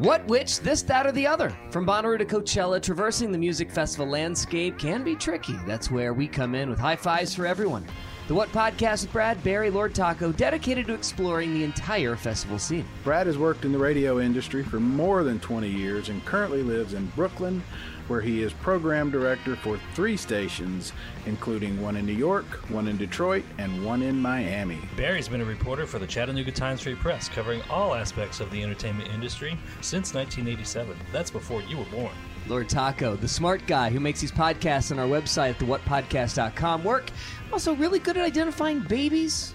What, which, this, that, or the other? From Bonnaroo to Coachella, traversing the music festival landscape can be tricky. That's where we come in with high fives for everyone. The What Podcast with Brad, Barry, Lord Taco, dedicated to exploring the entire festival scene. Brad has worked in the radio industry for more than 20 years and currently lives in Brooklyn, where he is program director for three stations, including one in New York, one in Detroit, and one in Miami. Barry's been a reporter for the Chattanooga Times Free Press, covering all aspects of the entertainment industry since 1987. That's before you were born. Lord Taco, the smart guy who makes these podcasts on our website at thewhatpodcast.com work. Also, really good at identifying babies,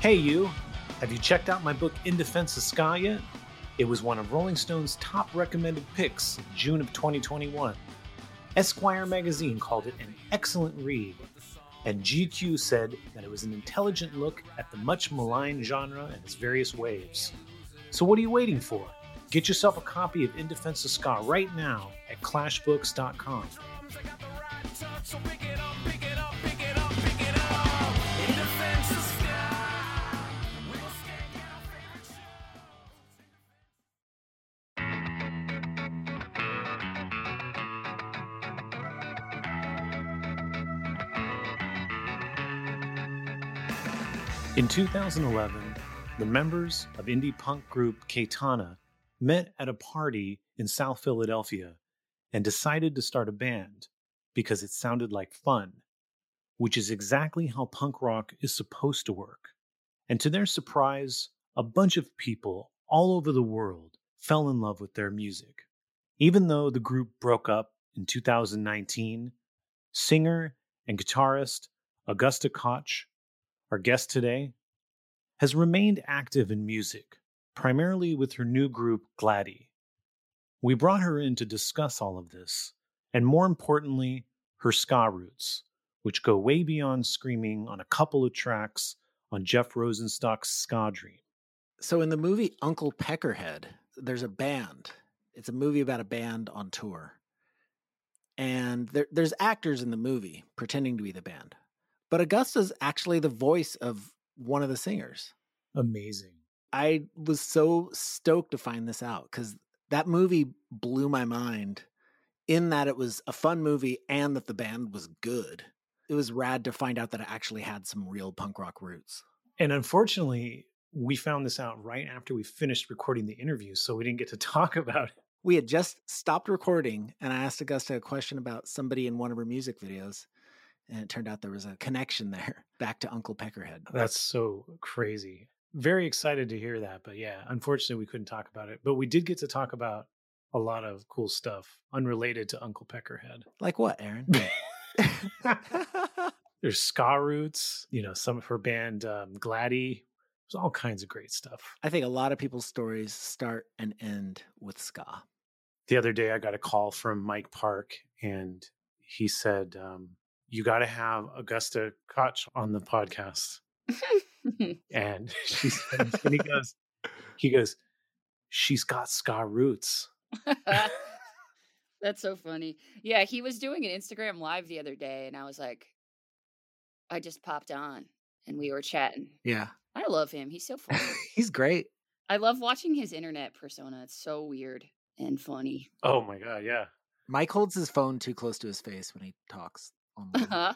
Hey, you! Have you checked out my book In Defense of Ska yet? It was one of Rolling Stone's top recommended picks in June of 2021. Esquire magazine called it an excellent read, and GQ said that it was an intelligent look at the much maligned genre and its various waves. So, what are you waiting for? Get yourself a copy of In Defense of Ska right now at clashbooks.com. In 2011, the members of indie punk group Cayetana met at a party in South Philadelphia and decided to start a band because it sounded like fun, which is exactly how punk rock is supposed to work. And to their surprise, a bunch of people all over the world fell in love with their music. Even though the group broke up in 2019, singer and guitarist Augusta Koch our guest today, has remained active in music, primarily with her new group, Gladie. We brought her in to discuss all of this, and more importantly, her ska roots, which go way beyond screaming on a couple of tracks on Jeff Rosenstock's Ska Dream. So, in the movie Uncle Peckerhead, there's a band. It's a movie about a band on tour. And there, there's actors in the movie pretending to be the band. But Augusta's actually the voice of one of the singers. Amazing. I was so stoked to find this out because that movie blew my mind in that it was a fun movie and that the band was good. It was rad to find out that it actually had some real punk rock roots. And unfortunately, we found this out right after we finished recording the interview, so we didn't get to talk about it. We had just stopped recording, and I asked Augusta a question about somebody in one of her music videos and it turned out there was a connection there back to Uncle Peckerhead. That's so crazy. Very excited to hear that, but yeah, unfortunately we couldn't talk about it. But we did get to talk about a lot of cool stuff unrelated to Uncle Peckerhead. Like what, Aaron? There's ska roots, you know, some of her band um, Gladie. There's all kinds of great stuff. I think a lot of people's stories start and end with ska. The other day, I got a call from Mike Park, and he said, um, you got to have Augusta Koch on the podcast. and she and he goes, he goes, she's got ska roots. That's so funny. Yeah, he was doing an Instagram live the other day, and I was like, I just popped on and we were chatting. Yeah. I love him. He's so funny. He's great. I love watching his internet persona. It's so weird and funny. Oh my God. Yeah. Mike holds his phone too close to his face when he talks. Uh-huh.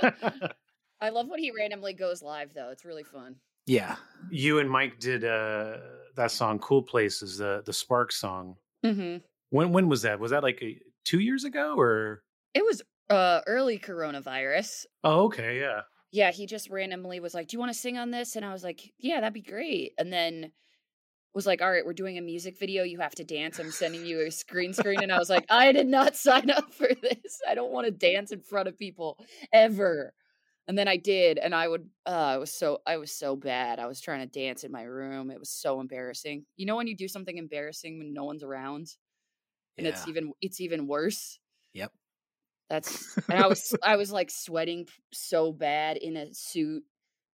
I love when he randomly goes live though. It's really fun. Yeah. You and Mike did uh that song "Cool Places," the the Sparks song. hmm When when was that? Was that like a, two years ago or? It was uh early coronavirus. Oh, okay, yeah. Yeah, he just randomly was like, "Do you want to sing on this?" And I was like, "Yeah, that'd be great." And then was like, "All right, we're doing a music video. You have to dance. I'm sending you a screen screen." And I was like, "I did not sign up for this. I don't want to dance in front of people ever." And then I did, and I would. Uh, I was so I was so bad. I was trying to dance in my room. It was so embarrassing. You know when you do something embarrassing when no one's around, and it's even it's even worse. Yep. That's and I was I was like sweating so bad in a suit,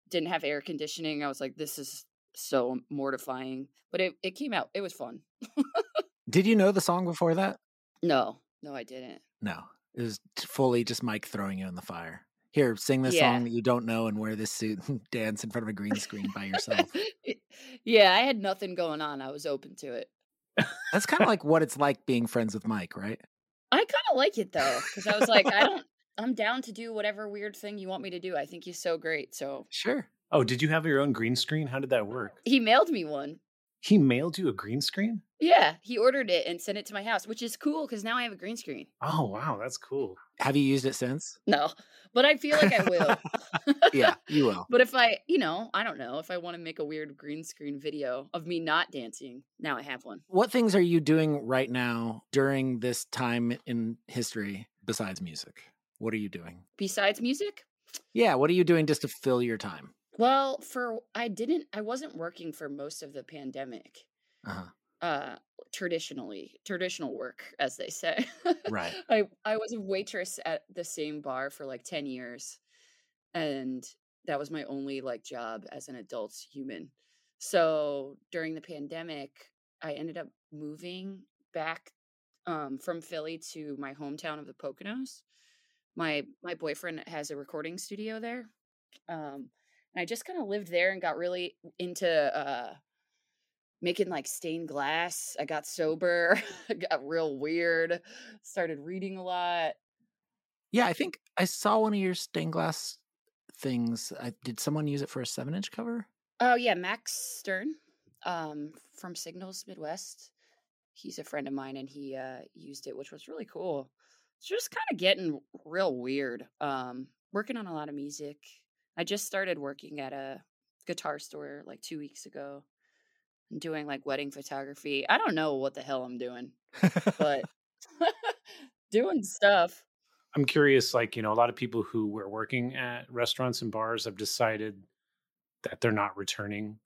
didn't have air conditioning. I was like, this is so mortifying. But it, it came out. It was fun. Did you know the song before that? No, no, I didn't. No. It was fully just Mike throwing you in the fire. Here, sing this Yeah. song that you don't know and wear this suit and dance in front of a green screen by yourself. yeah, I had nothing going on. I was open to it. That's kind of like what it's like being friends with Mike, right? I kind of like it though, because I was like, I don't. I'm down to do whatever weird thing you want me to do. I think he's so great. So Sure. Oh, did you have your own green screen? How did that work? he mailed me one. He mailed you a green screen? Yeah, he ordered it and sent it to my house, which is cool because now I have a green screen. Oh, wow, that's cool. Have you used it since? No, but I feel like I will. Yeah, you will. But if I, you know, I don't know, if I want to make a weird green screen video of me not dancing, now I have one. What things are you doing right now during this time in history besides music? What are you doing? Besides music, Yeah, what are you doing just to fill your time? Well, for I didn't, I wasn't working for most of the pandemic. Uh-huh. Uh, traditionally, traditional work, as they say. Right. I I was a waitress at the same bar for like ten years, and that was my only like job as an adult human. So during the pandemic, I ended up moving back um, from Philly to my hometown of the Poconos. My my boyfriend has a recording studio there, um, and I just kind of lived there and got really into uh, making like stained glass. I got sober, got real weird, started reading a lot. Yeah, I think I saw one of your stained glass things. I, did someone use it for a seven inch cover? Oh yeah, Max Stern um, from Signals Midwest. He's a friend of mine, and he uh, used it, which was really cool. It's just kind of getting real weird. Um, working on a lot of music. I just started working at a guitar store like two weeks ago, and doing like wedding photography. I don't know what the hell I'm doing, but doing stuff. I'm curious, like, you know, a lot of people who were working at restaurants and bars have decided that they're not returning.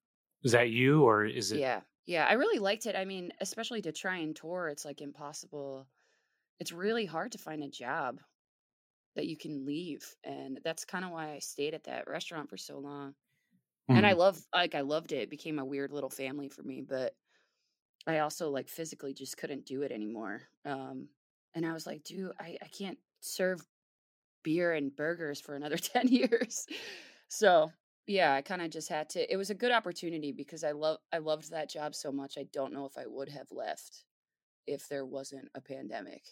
Is that you or is it? Yeah. Yeah. I really liked it. I mean, especially to try and tour, it's like impossible. It's really hard to find a job that you can leave. And that's kind of why I stayed at that restaurant for so long. And I Mhm. love like I loved it. It became a weird little family for me, but I also like physically just couldn't do it anymore. Um and I was like, dude, I, I can't serve beer and burgers for another 10 years. So yeah, I kind of just had to. It was a good opportunity because I love I loved that job so much. I don't know if I would have left if there wasn't a pandemic.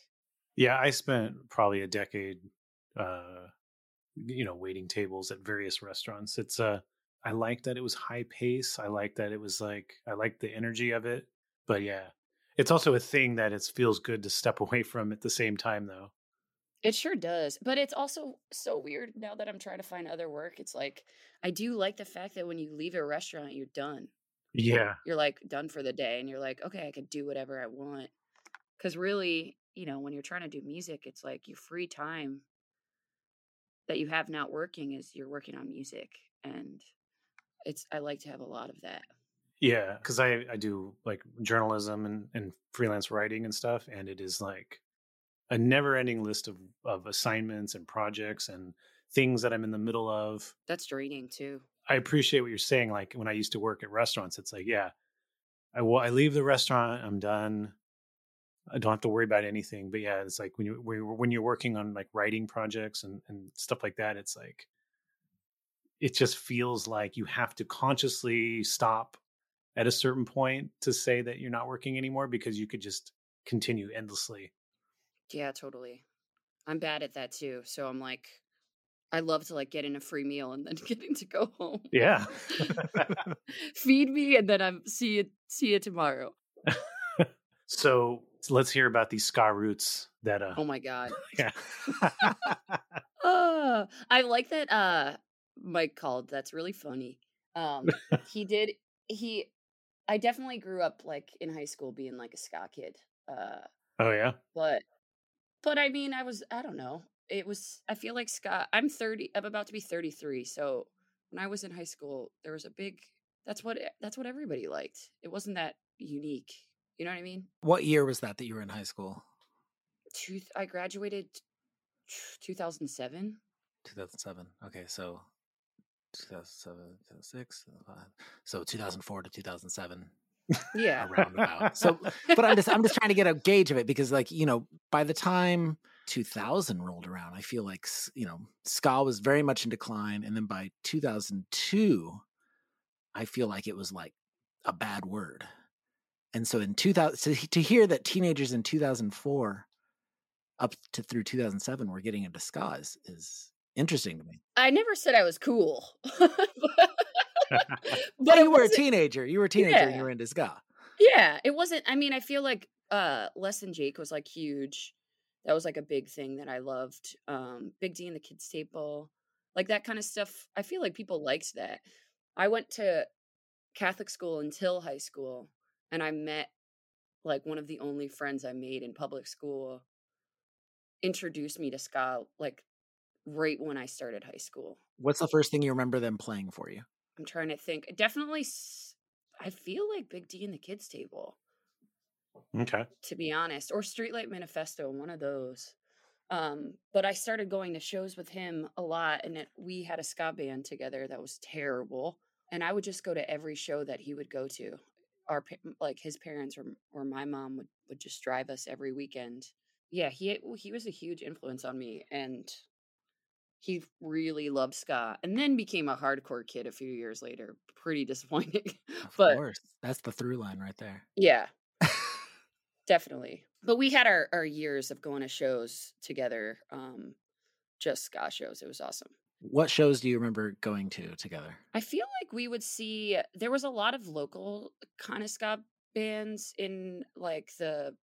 Yeah, I spent probably a decade, uh, you know, waiting tables at various restaurants. It's uh, I like that it was high pace. I like that it was like I like the energy of it. But yeah, it's also a thing that it feels good to step away from at the same time, though. It sure does. But it's also so weird now that I'm trying to find other work. It's like I do like the fact that when you leave a restaurant, you're done. Yeah, You're like done for the day and you're like, okay, I can do whatever I want. Cuz really, you know, when you're trying to do music, it's like your free time that you have not working is you're working on music and it's I like to have a lot of that. yeah, because I I do like journalism and and freelance writing and stuff, and it is like a never ending list of of assignments and projects and things that I'm in the middle of. That's draining too. I appreciate what you're saying. Like when I used to work at restaurants, it's like, yeah, I wa- I leave the restaurant, I'm done. I don't have to worry about anything. But yeah, it's like when you when you're- working on like writing projects and and stuff like that, it's like it just feels like you have to consciously stop at a certain point to say that you're not working anymore because you could just continue endlessly. Yeah, totally. I'm bad at that too. So I'm like I love to like get in a free meal and then getting to go home. Yeah. Feed me and then I'm see you see you tomorrow. so let's hear about these ska roots that uh Oh my god. yeah. Uh, I like that uh Mike called. That's really funny. Um he did he I definitely grew up like in high school being like a ska kid. Uh oh yeah. but but I mean I was I don't know. It was I feel like ska I'm 30 I'm about to be 33. So when I was in high school there was a big that's what that's what everybody liked. It wasn't that unique. You know what I mean? What year was that that you were in high school? Two, I graduated 2007. 2007. Okay, so 2007, 2006, 2005. So 2004 to 2007. Yeah. around about. So, but I'm just I'm just trying to get a gauge of it because, like, you know, by the time 2000 rolled around, I feel like you know ska was very much in decline, and then by 2002, I feel like it was like a bad word. And so in 2000, to, to hear that teenagers in 2004 up to through 2007 were getting into ska is, is interesting to me. I never said I was cool. but you were a teenager. You were a teenager and you Yeah. were into ska. Yeah, it wasn't. I mean, I feel like uh Less Than Jake was like huge. That was like a big thing that I loved. Um Big D and the Kids Table, like that kind of stuff. I feel like people liked that. I went to Catholic school until high school, and I met like one of the only friends I made in public school. Introduced me to ska like right when I started high school. What's the first thing you remember them playing for you? I'm trying to think. Definitely, I feel like Big D and the Kids Table. Okay. to be honest, or Streetlight Manifesto, one of those. Um, but I started going to shows with him a lot, and it, we had a ska band together that was terrible. And I would just go to every show that he would go to. Our like his parents or or my mom would would just drive us every weekend. Yeah, he he was a huge influence on me, and he really loved ska, and then became a hardcore kid a few years later. Pretty disappointing, Of but course. That's the through line right there. yeah, definitely. But we had our, our years of going to shows together, um, just ska shows. It was awesome. What shows do you remember going to together? I feel like we would see there was a lot of local kind bands in like the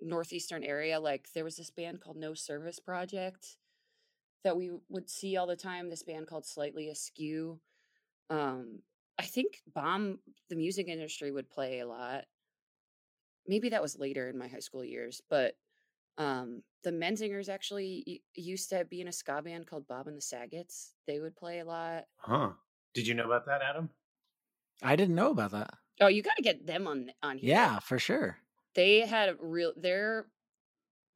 northeastern area. Like there was this band called No Service Project that we would see all the time. This band called Slightly Askew. Um, I think Bomb, the music industry, would play a lot. Maybe that was later in my high school years, but um, the Menzingers actually used to be in a ska band called Bob and the Sagets. They would play a lot. Huh. Did you know about that, Adam? I didn't know about that. Oh, you got to get them on on here. Yeah, for sure. they had a real their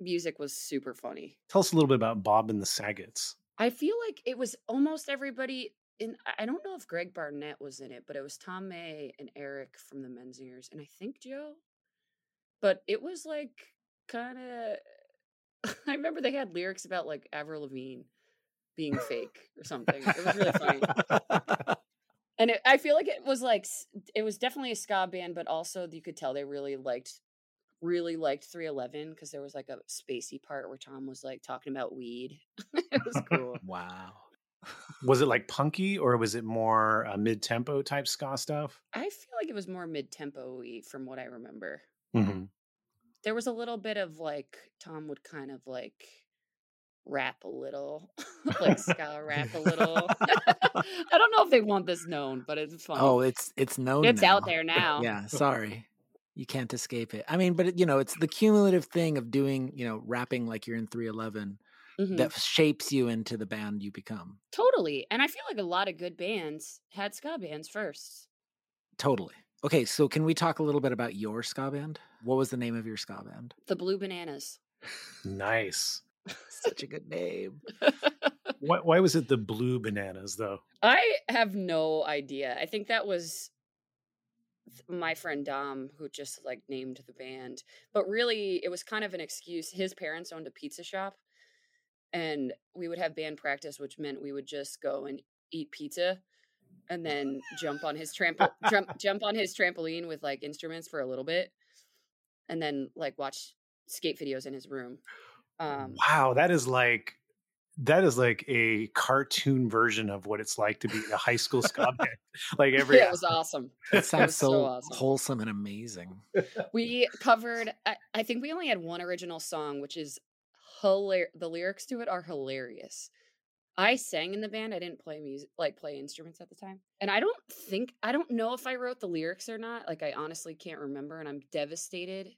music was super funny. Tell us a little bit about Bob and the Sagets. I feel like it was almost everybody in. I don't know if Greg Barnett was in it, but it was Tom May and Eric from the Menzingers, and I think Joe. But it was like kind of. I remember they had lyrics about like Avril Lavigne being fake or something. It was really funny. and it, I feel like it was like it was definitely a ska band, but also you could tell they really liked really liked 311 because there was like a spacey part where Tom was like talking about weed. it was cool. wow. Was it like punky or was it more uh, mid tempo type ska stuff? I feel like it was more mid tempo y from what I remember. Mm-hmm. There was a little bit of like Tom would kind of like rap a little, like ska rap a little. I don't know if they want this known, but it's fun. Oh, it's it's known. it's out there now. Yeah, sorry. You can't escape it. I mean, but it, you know, it's the cumulative thing of doing, you know, rapping like you're in 311 Mhm. that shapes you into the band you become. Totally. And I feel like a lot of good bands had ska bands first. Totally. Okay, so can we talk a little bit about your ska band? What was the name of your ska band? The Blue Bananas. Nice. Such a good name. Why, why was it the blue bananas though? I have no idea. I think that was my friend Dom who just like named the band. But really, it was kind of an excuse. His parents owned a pizza shop, and we would have band practice, which meant we would just go and eat pizza and then jump on his trampo- jump, jump on his trampoline with like instruments for a little bit and then like watch skate videos in his room. Um, Wow, that is like that is like a cartoon version of what it's like to be a high school ska band. Like every Yeah, it was awesome. That It sounds was so, so awesome. wholesome and amazing. We covered. I, I think we only had one original song, which is hilarious. The lyrics to it are hilarious. I sang in the band. I didn't play music, like play instruments at the time, and I don't think I don't know if I wrote the lyrics or not. Like I honestly can't remember, and I'm devastated.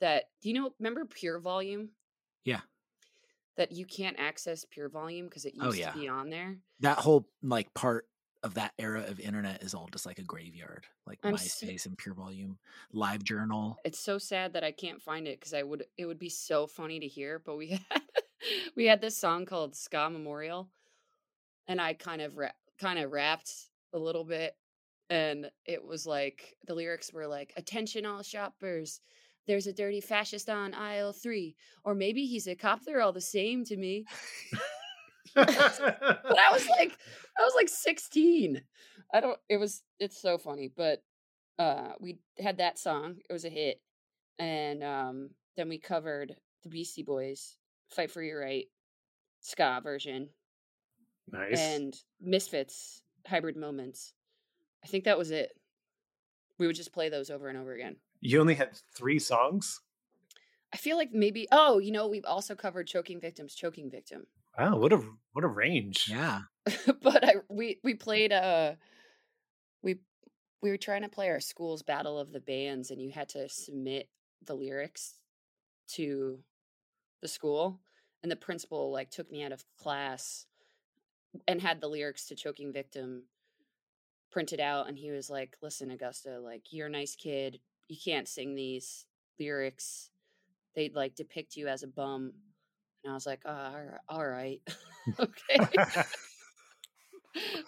That do you know? Remember Pure Volume? Yeah. That you can't access Pure Volume because it oh, used Oh, yeah. to be on there. That whole like part of that era of internet is all just like a graveyard, like I'm MySpace and Pure Volume, Live Journal. it's so sad that I can't find it because I would it would be so funny to hear. But we had we had this song called Ska Memorial, and I kind of ra- kind of rapped a little bit, and it was like the lyrics were like "Attention all shoppers." There's a dirty fascist on aisle three, or maybe he's a cop. They're all the same to me. but I was like, I was like 16. I don't. It was. It's so funny, but uh, we had that song. It was a hit, and um, then we covered the Beastie Boys, "Fight for Your Right," ska version, nice. and Misfits, "Hybrid Moments." I think that was it. We would just play those over and over again. you only had three songs. I feel like maybe. Oh, you know, we've also covered "Choking Victims," "Choking Victim." Wow, what a what a range. Yeah. but I we we played a we we were trying to play our school's battle of the bands and you had to submit the lyrics to the school and the principal like took me out of class and had the lyrics to choking victim printed out and he was like listen augusta like you're a nice kid you can't sing these lyrics they'd like depict you as a bum and i was like oh, all right, okay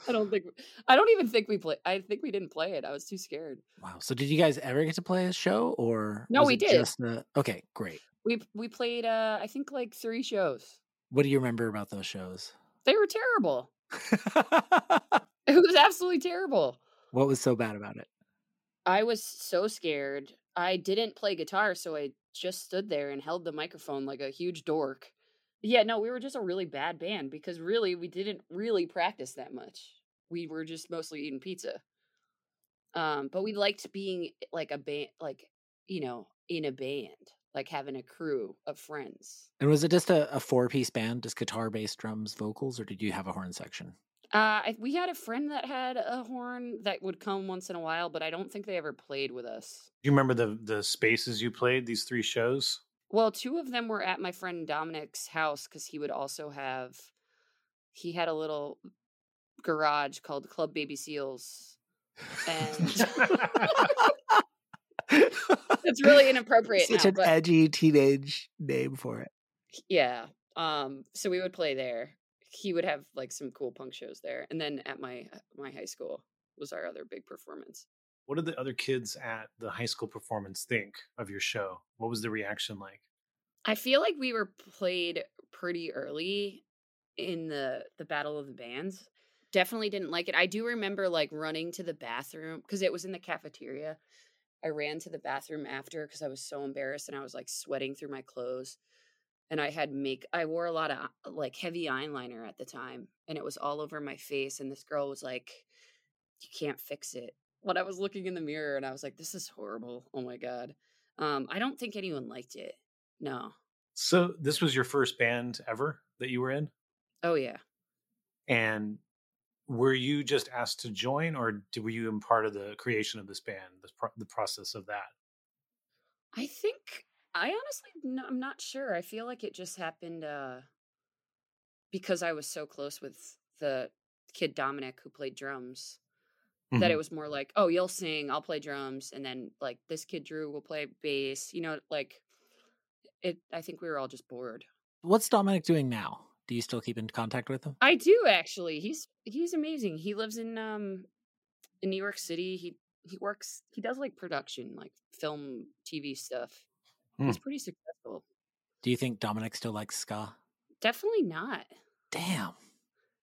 I don't think I don't even think we play. I think we didn't play it. I was too scared. Wow. So did you guys ever get to play a show or No, we did. Just a, okay, great. We we played uh I think like 3 shows. What do you remember about those shows? They were terrible. It was absolutely terrible. what was so bad about it? I was so scared. I didn't play guitar, so I just stood there and held the microphone like a huge dork. Yeah, no, we were just a really bad band because really we didn't really practice that much. We were just mostly eating pizza. Um, but we liked being like a band like, you know, in a band, like having a crew of friends. And was it just a, a four piece band, just guitar, bass, drums, vocals, or did you have a horn section? Uh, I, we had a friend that had a horn that would come once in a while, but I don't think they ever played with us. Do you remember the the spaces you played these three shows? Well, two of them were at my friend Dominic's house because he would also have. He had a little garage called Club Baby Seals, and it's really inappropriate Such now. an But edgy teenage name for it. yeah, um, so we would play there. He would have like some cool punk shows there, and then at my my high school was our other big performance. What did the other kids at the high school performance think of your show? What was the reaction like? I feel like we were played pretty early in the the battle of the bands. Definitely didn't like it. I do remember like running to the bathroom because it was in the cafeteria. I ran to the bathroom after because I was so embarrassed and I was like sweating through my clothes. And I had make I wore a lot of uh, like heavy eyeliner at the time and it was all over my face and this girl was like you can't fix it. When I was looking in the mirror and I was like this is horrible. Oh my god. Um I don't think anyone liked it. No. So this was your first band ever that you were in, Oh yeah. and were you just asked to join, or did, were you in part of the creation of this band, the, pro- the process of that? I think I honestly no, I'm not sure. I feel like it just happened uh because I was so close with the kid Dominic who played drums that it Mhm. was more like, "Oh, you'll sing, I'll play drums." And then like this kid Drew will play bass. You know, like it I think we were all just bored. What's Dominic doing now? Do you still keep in contact with him? I do actually. He's he's amazing. He lives in um in New York City. He he works he does like production, like film, TV stuff. He's Hmm. pretty successful. Do you think Dominic still likes ska? Definitely not. Damn.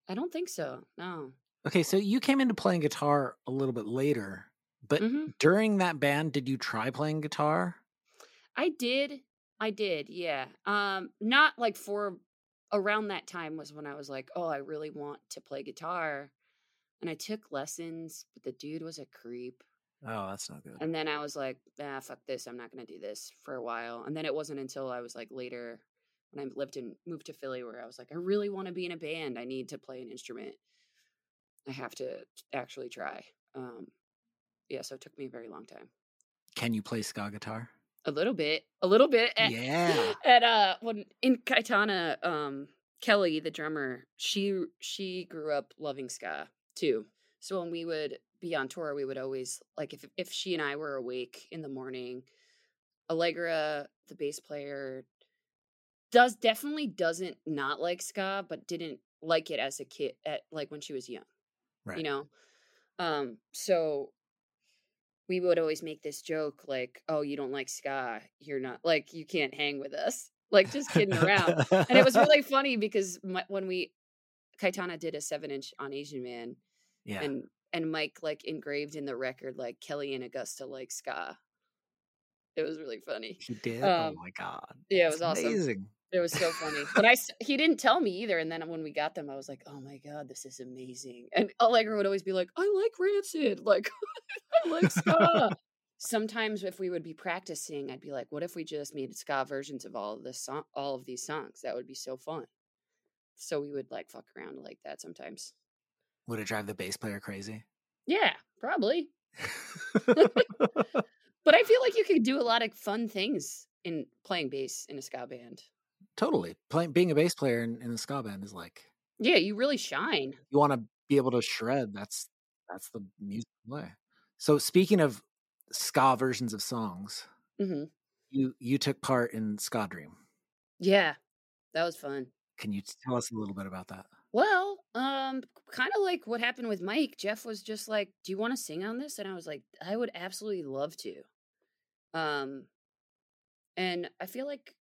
I don't think so. No. Okay, so you came into playing guitar a little bit later, but hmm during that band, did you try playing guitar? I did. I did. Yeah. Um, not like for around that time was when I was like, oh, I really want to play guitar. And I took lessons, but the dude was a creep. Oh, that's not good. And then I was like, ah, fuck this. I'm not going to do this for a while. And then it wasn't until I was like later when I lived and moved to Philly where I was like, I really want to be in a band. I need to play an instrument. I have to actually try. Um, yeah, so it took me a very long time. Can you play ska guitar? A little bit, a little bit. At, Yeah. At uh, when in Cayetana, um, Kelly, the drummer, she she grew up loving ska too. So when we would be on tour, we would always like if if she and I were awake in the morning, Allegra, the bass player, does definitely doesn't not like ska, but didn't like it as a kid at like when she was young. Right. You know? Um, so we would always make this joke like, "Oh, you don't like ska? You're not like you can't hang with us." Like just kidding around, and it was really funny because my, when we Cayetana did a seven inch on Asian Man, yeah. and and Mike like engraved in the record like Kelly and Augusta like ska. It was really funny. he did. oh um, my god. Yeah, it That's was awesome. Amazing. It was so funny. But I he didn't tell me either. And then when we got them, I was like, oh my god, this is amazing. And Allegra would always be like, I like Rancid. Like I like ska. Sometimes if we would be practicing, I'd be like, what if we just made ska versions of all of this song, all of these songs? That would be so fun. So we would like fuck around like that sometimes. Would it drive the bass player crazy? Yeah, probably. But I feel like you could do a lot of fun things in playing bass in a ska band. Totally. Playing being a bass player in, in a ska band is like Yeah, you really shine. you want to be able to shred. That's that's the music way. So speaking of ska versions of songs, hmm you you took part in Ska Dream. Yeah, that was fun. Can you tell us a little bit about that? Well, um, kind of like what happened with Mike. Jeff was just like, "Do you want to sing on this?" And I was like, "I would absolutely love to." Um, and I feel like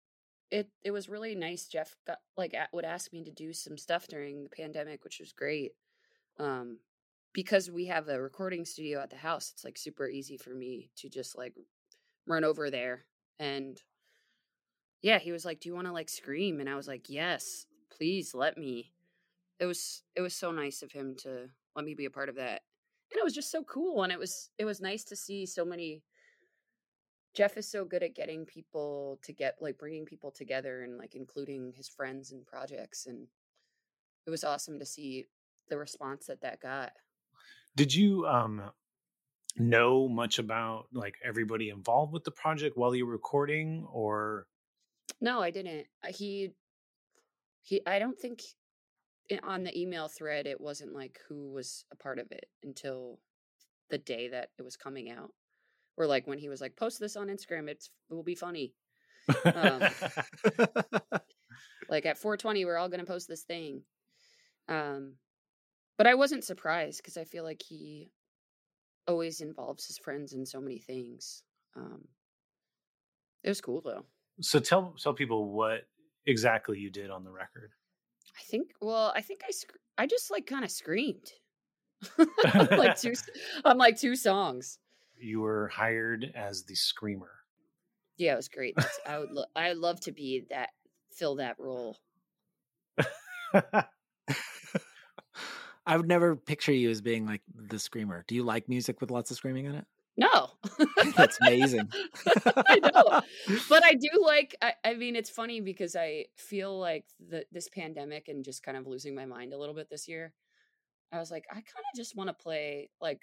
it it was really nice. Jeff got like would ask me to do some stuff during the pandemic, which was great. Um, because we have a recording studio at the house, it's like super easy for me to just like run over there and yeah, he was like, "Do you want to like scream?" And I was like, "Yes, please let me." It was it was so nice of him to let me be a part of that. And it was just so cool and it was it was nice to see so many Jeff is so good at getting people to get like bringing people together and like including his friends and projects and it was awesome to see the response that that got. Did you um know much about like everybody involved with the project while you were recording or No, I didn't. Uh, He he I don't think on the email thread it wasn't like who was a part of it until the day that it was coming out. Or like when he was like post this on Instagram, it's it will be funny. Um, Like at 420 we're all going to post this thing. Um but I wasn't surprised cuz I feel like he always involves his friends in so many things. Um it was cool though. so tell tell people what exactly you did on the record. I think. Well, I think I sc- I just like kind of screamed. like two on like two songs. You were hired as the screamer. Yeah, it was great. That's, I would lo- I would love to be that fill that role. I would never picture you as being like the screamer. Do you like music with lots of screaming in it? No, That's amazing. I know, but I do like. I, I mean, it's funny because I feel like the this pandemic and just kind of losing my mind a little bit this year. I was like, I kind of just want to play like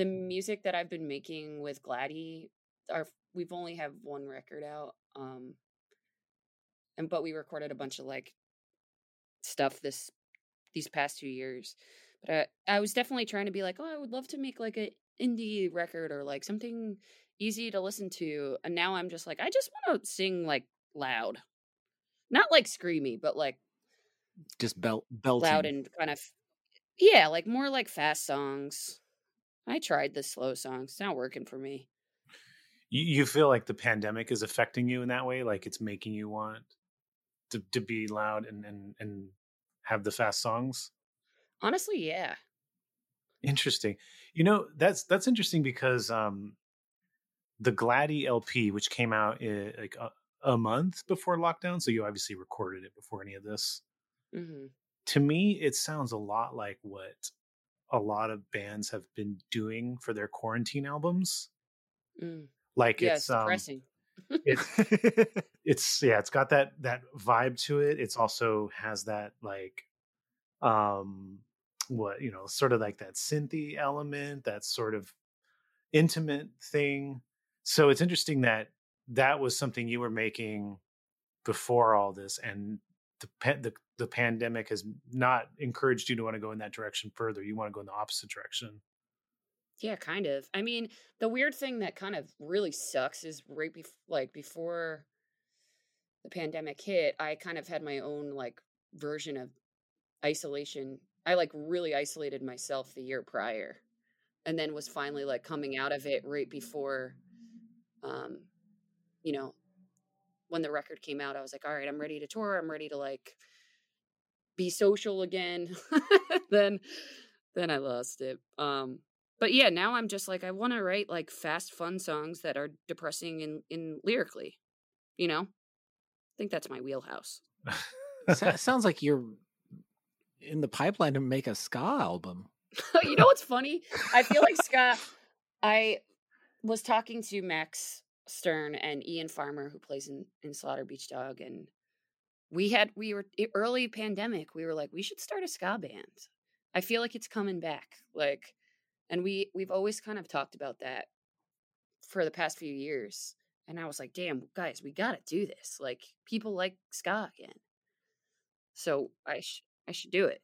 the music that I've been making with Gladie. Our we've only have one record out, um, and but we recorded a bunch of like stuff this these past two years. But I, I was definitely trying to be like, oh, I would love to make like a indie record or like something easy to listen to. And now I'm just like, I just want to sing like loud, not like screamy, but like Just belt belting. loud and kind of yeah, like more like fast songs. I tried the slow songs; it's not working for me. You, you feel like the pandemic is affecting you in that way, like it's making you want to, to be loud and, and and have the fast songs. Honestly, yeah. Interesting. You know, that's that's interesting because um the Gladie LP, which came out uh, like a, a month before lockdown, so you obviously recorded it before any of this. hmm To me, it sounds a lot like what a lot of bands have been doing for their quarantine albums. Mm. Like Yeah, it's it's um, it's it's yeah, it's got that that vibe to it. It's also has that like um what you know, sort of like that synthy element, that sort of intimate thing. So it's interesting that that was something you were making before all this, and the the the pandemic has not encouraged you to want to go in that direction further. You want to go in the opposite direction. Yeah, kind of. I mean, the weird thing that kind of really sucks is right before, like before the pandemic hit, I kind of had my own like version of isolation. I like really isolated myself the year prior and then was finally like coming out of it right before um you know, when the record came out, I was like, "All right, I'm ready to tour. I'm ready to like be social again." then then I lost it. Um but yeah, now I'm just like I want to write like fast fun songs that are depressing in in lyrically. You know? I think that's my wheelhouse. So- sounds like you're in the pipeline to make a ska album. you know what's funny? I feel like Scott. I was talking to Max Stern and Ian Farmer, who plays in in Slaughter Beach Dog, and we had we were early pandemic. We were like, we should start a ska band. I feel like it's coming back. Like, and we we've always kind of talked about that for the past few years. And I was like, damn, guys, we got to do this. Like, people like ska again. So I sh- I should do it.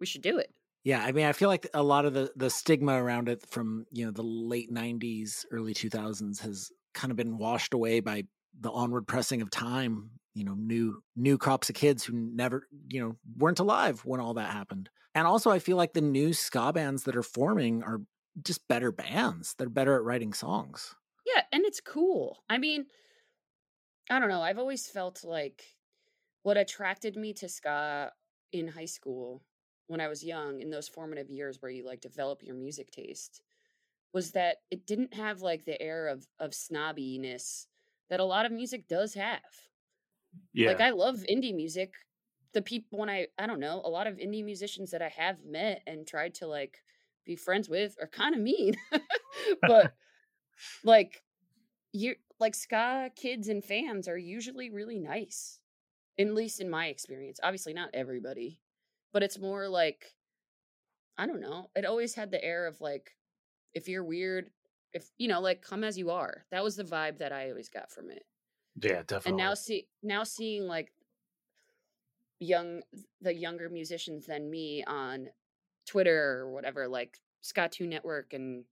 We should do it. Yeah, I mean, I feel like a lot of the the stigma around it from you know the late '90s, early 2000s has kind of been washed away by the onward pressing of time. You know, new new crops of kids who never you know weren't alive when all that happened. And also, I feel like the new ska bands that are forming are just better bands. They're better at writing songs. Yeah, and it's cool. I mean, I don't know. I've always felt like what attracted me to ska in high school when I was young, in those formative years where you like develop your music taste, was that it didn't have like the air of of snobbiness that a lot of music does have. Yeah, Like I love indie music. The people when I I don't know, a lot of indie musicians that I have met and tried to like be friends with are kind of mean. but like you like ska kids and fans are usually really nice. At least in my experience. Obviously not everybody, but it's more like I don't know. It always had the air of like if you're weird, if you know, like come as you are. That was the vibe that I always got from it yeah, definitely. and now see now seeing like young the younger musicians than me on Twitter or whatever, like Skatune Network and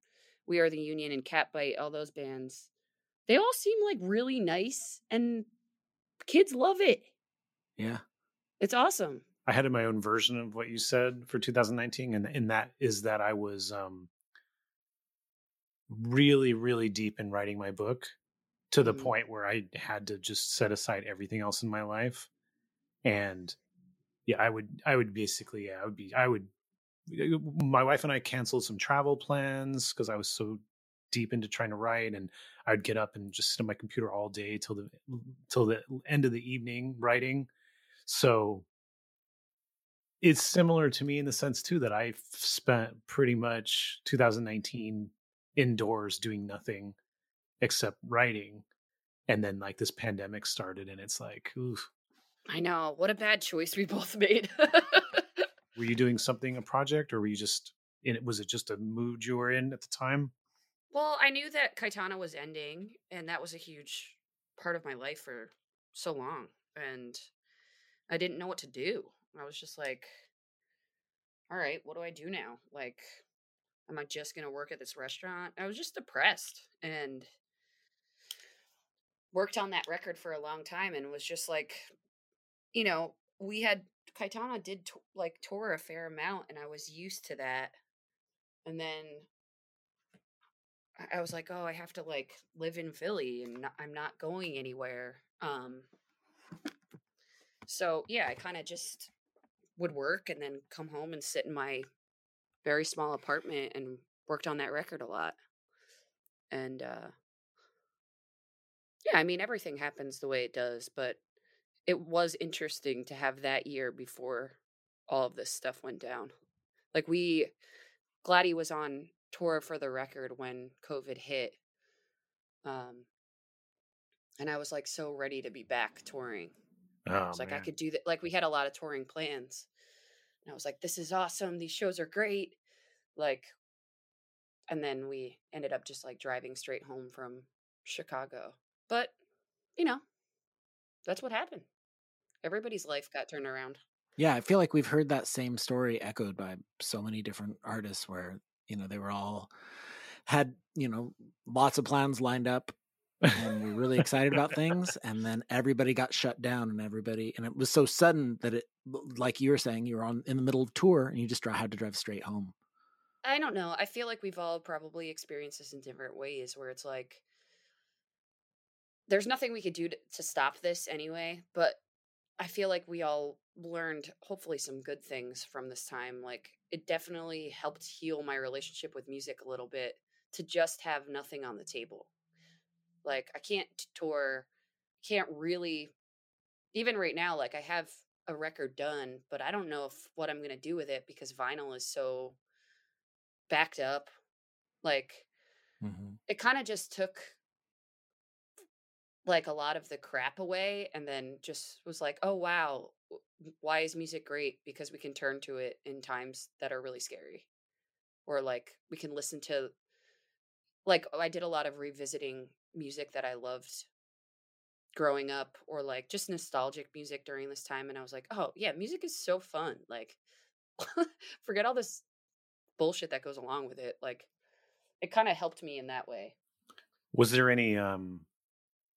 We Are the Union and Catbite, all those bands, they all seem like really nice and kids love it. Yeah, It's awesome. I had my own version of what you said for 2019, and and that is that I was um really, really deep in writing my book to the Mhm. point where I had to just set aside everything else in my life, and yeah, I would, I would basically, yeah, I would be, I would. My wife and I canceled some travel plans because I was so deep into trying to write, and I would get up and just sit on my computer all day till the till the end of the evening writing. So it's similar to me in the sense too that I spent pretty much 2019 indoors doing nothing except writing, and then like this pandemic started, and it's like, oof. I know. What a bad choice we both made. Were you doing something, a project, or were you just in it? Was it just a mood you were in at the time? Well, I knew that Cayetana was ending, and that was a huge part of my life for so long. And I didn't know what to do. I was just like, all right, what do I do now? Like, am I just going to work at this restaurant? I was just depressed and worked on that record for a long time and was just like, you know, we had Cayetana did like tour a fair amount, and I was used to that. And then I- was like, oh, I have to like live in Philly and I'm not going anywhere. Um, so yeah, I kind of just would work and then come home and sit in my very small apartment and worked on that record a lot. And uh, Yeah, I mean everything happens the way it does, but it was interesting to have that year before all of this stuff went down. Like we Gladie was on tour for the record when COVID hit. Um and I was like so ready to be back touring. Oh, I was like I could do that like we had a lot of touring plans. And I was like this is awesome. These shows are great. Like and then we ended up just like driving straight home from Chicago. But, you know, that's what happened. Everybody's life got turned around. Yeah, I feel like we've heard that same story echoed by so many different artists where, you know, they were all had, you know, lots of plans lined up and we're really excited about things and then everybody got shut down and everybody and it was so sudden that it like you were saying you were on in the middle of tour and you just had to drive straight home. I don't know. I feel like we've all probably experienced this in different ways where it's like there's nothing we could do to, to stop this anyway, but I feel like we all learned hopefully some good things from this time. Like it definitely helped heal my relationship with music a little bit to just have nothing on the table. Like I can't tour, can't really even right now like I have a record done, but I don't know if what I'm going to do with it because vinyl is so backed up. Like Mm-hmm. it kind of just took like a lot of the crap away and then just was like oh wow why is music great because we can turn to it in times that are really scary or like we can listen to like i did a lot of revisiting music that i loved growing up or like just nostalgic music during this time and i was like oh yeah music is so fun like forget all this bullshit that goes along with it like it kind of helped me in that way Was there any um,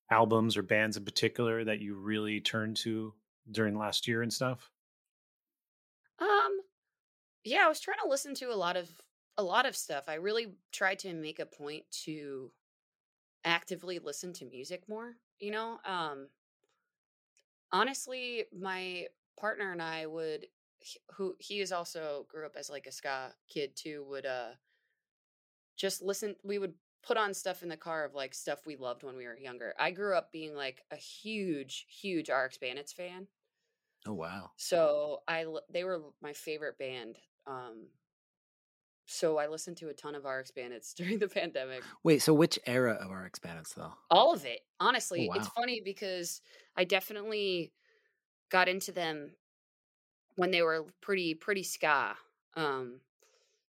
albums or bands in particular that you really turned to during last year and stuff? Um, yeah, I was trying to listen to a lot of a lot of stuff. I really tried to make a point to actively listen to music more, you know? Um honestly, my partner and I would who he is also grew up as like a ska kid too would uh just listen we would put on stuff in the car of like stuff we loved when we were younger. I grew up being like a huge huge RX Bandits fan. Oh wow. So I they were my favorite band. Um so I listened to a ton of RX Bandits during the pandemic. Wait, so which era of RX Bandits though? All of it. Honestly, it's wow. funny because I definitely got into them when they were pretty pretty ska. Um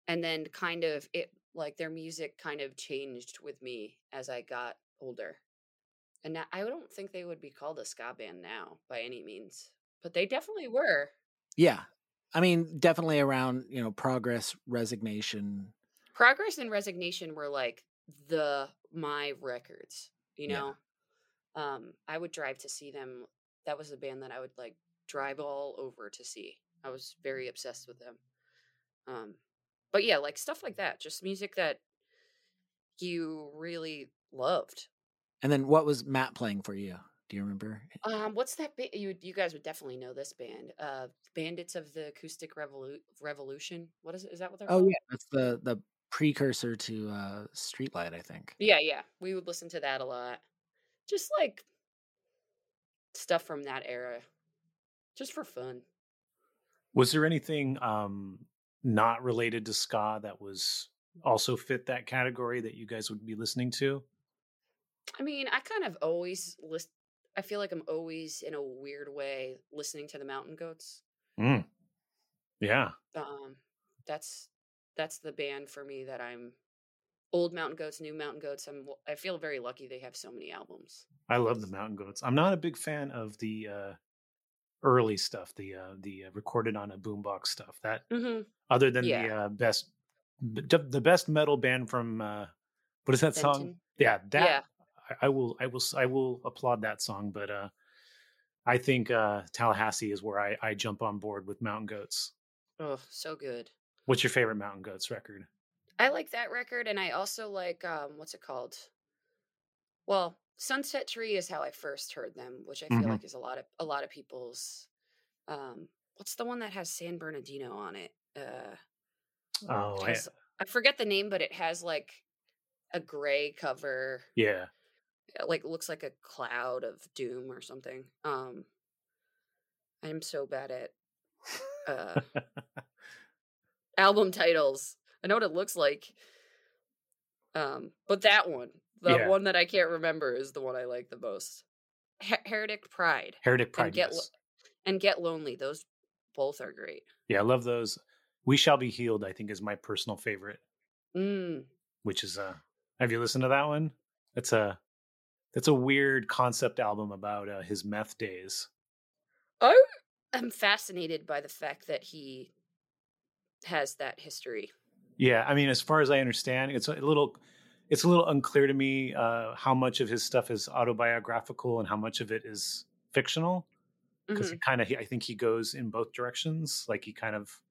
and then kind of it like their music kind of changed with me as I got older. And now, I don't think they would be called a ska band now by any means, but they definitely were. Yeah. I mean, definitely around, you know, progress, resignation. Progress and Resignation were like the my records, you Yeah. know. Um I would drive to see them. That was the band that I would like drive all over to see. I was very obsessed with them. Um but yeah, like stuff like that, just music that you really loved. And then what was Matt playing for you? Do you remember? Um what's that ba- you you guys would definitely know this band. Uh Bandits of the Acoustic Revolu- Revolution. What is it? Is that what they're Oh called? yeah, that's the the precursor to uh Streetlight, I think. Yeah, yeah. We would listen to that a lot. Just like stuff from that era. Just for fun. Was there anything um, not related to ska that was also fit that category that you guys would be listening to? I mean, I kind of always list I feel like I'm always in a weird way listening to the Mountain Goats. Mm. Yeah. Um that's that's the band for me that I'm old Mountain Goats, new Mountain Goats. I'm I feel very lucky they have so many albums. I love the Mountain Goats. I'm not a big fan of the uh, early stuff, the uh, the uh, recorded on a boombox stuff. That Mhm. other than the uh, best the best metal band from uh, what is that song? Yeah, that Yeah. I, I will I will I will applaud that song, but uh, I think uh, Tallahassee is where I, I jump on board with Mountain Goats. Oh, so good. What's your favorite Mountain Goats record? I like that record, and I also like um, what's it called? Well, Sunset Tree is how I first heard them, which I feel Mhm. like is a lot of a lot of people's. Um, what's the one that has San Bernardino on it? Uh, Oh, it I, I forget the name, but it has like a gray cover, yeah. Like looks like a cloud of doom or something. Um I'm so bad at uh album titles. I know what it looks like. Um but that one, the Yeah. one that I can't remember is the one I like the most. Her- Heretic Pride Heretic Pride. and get yes. Lo- and Get Lonely. Those both are great. Yeah, I love those. We Shall Be Healed, I think, is my personal favorite, Mm. which is uh have you listened to that one? It's a that's a weird concept album about uh, his meth days. I am fascinated by the fact that he has that history. Yeah, I mean, as far as I understand, it's a little it's a little unclear to me uh, how much of his stuff is autobiographical and how much of it is fictional. Because Mhm. it kind of, I think he goes in both directions. Like he kind of,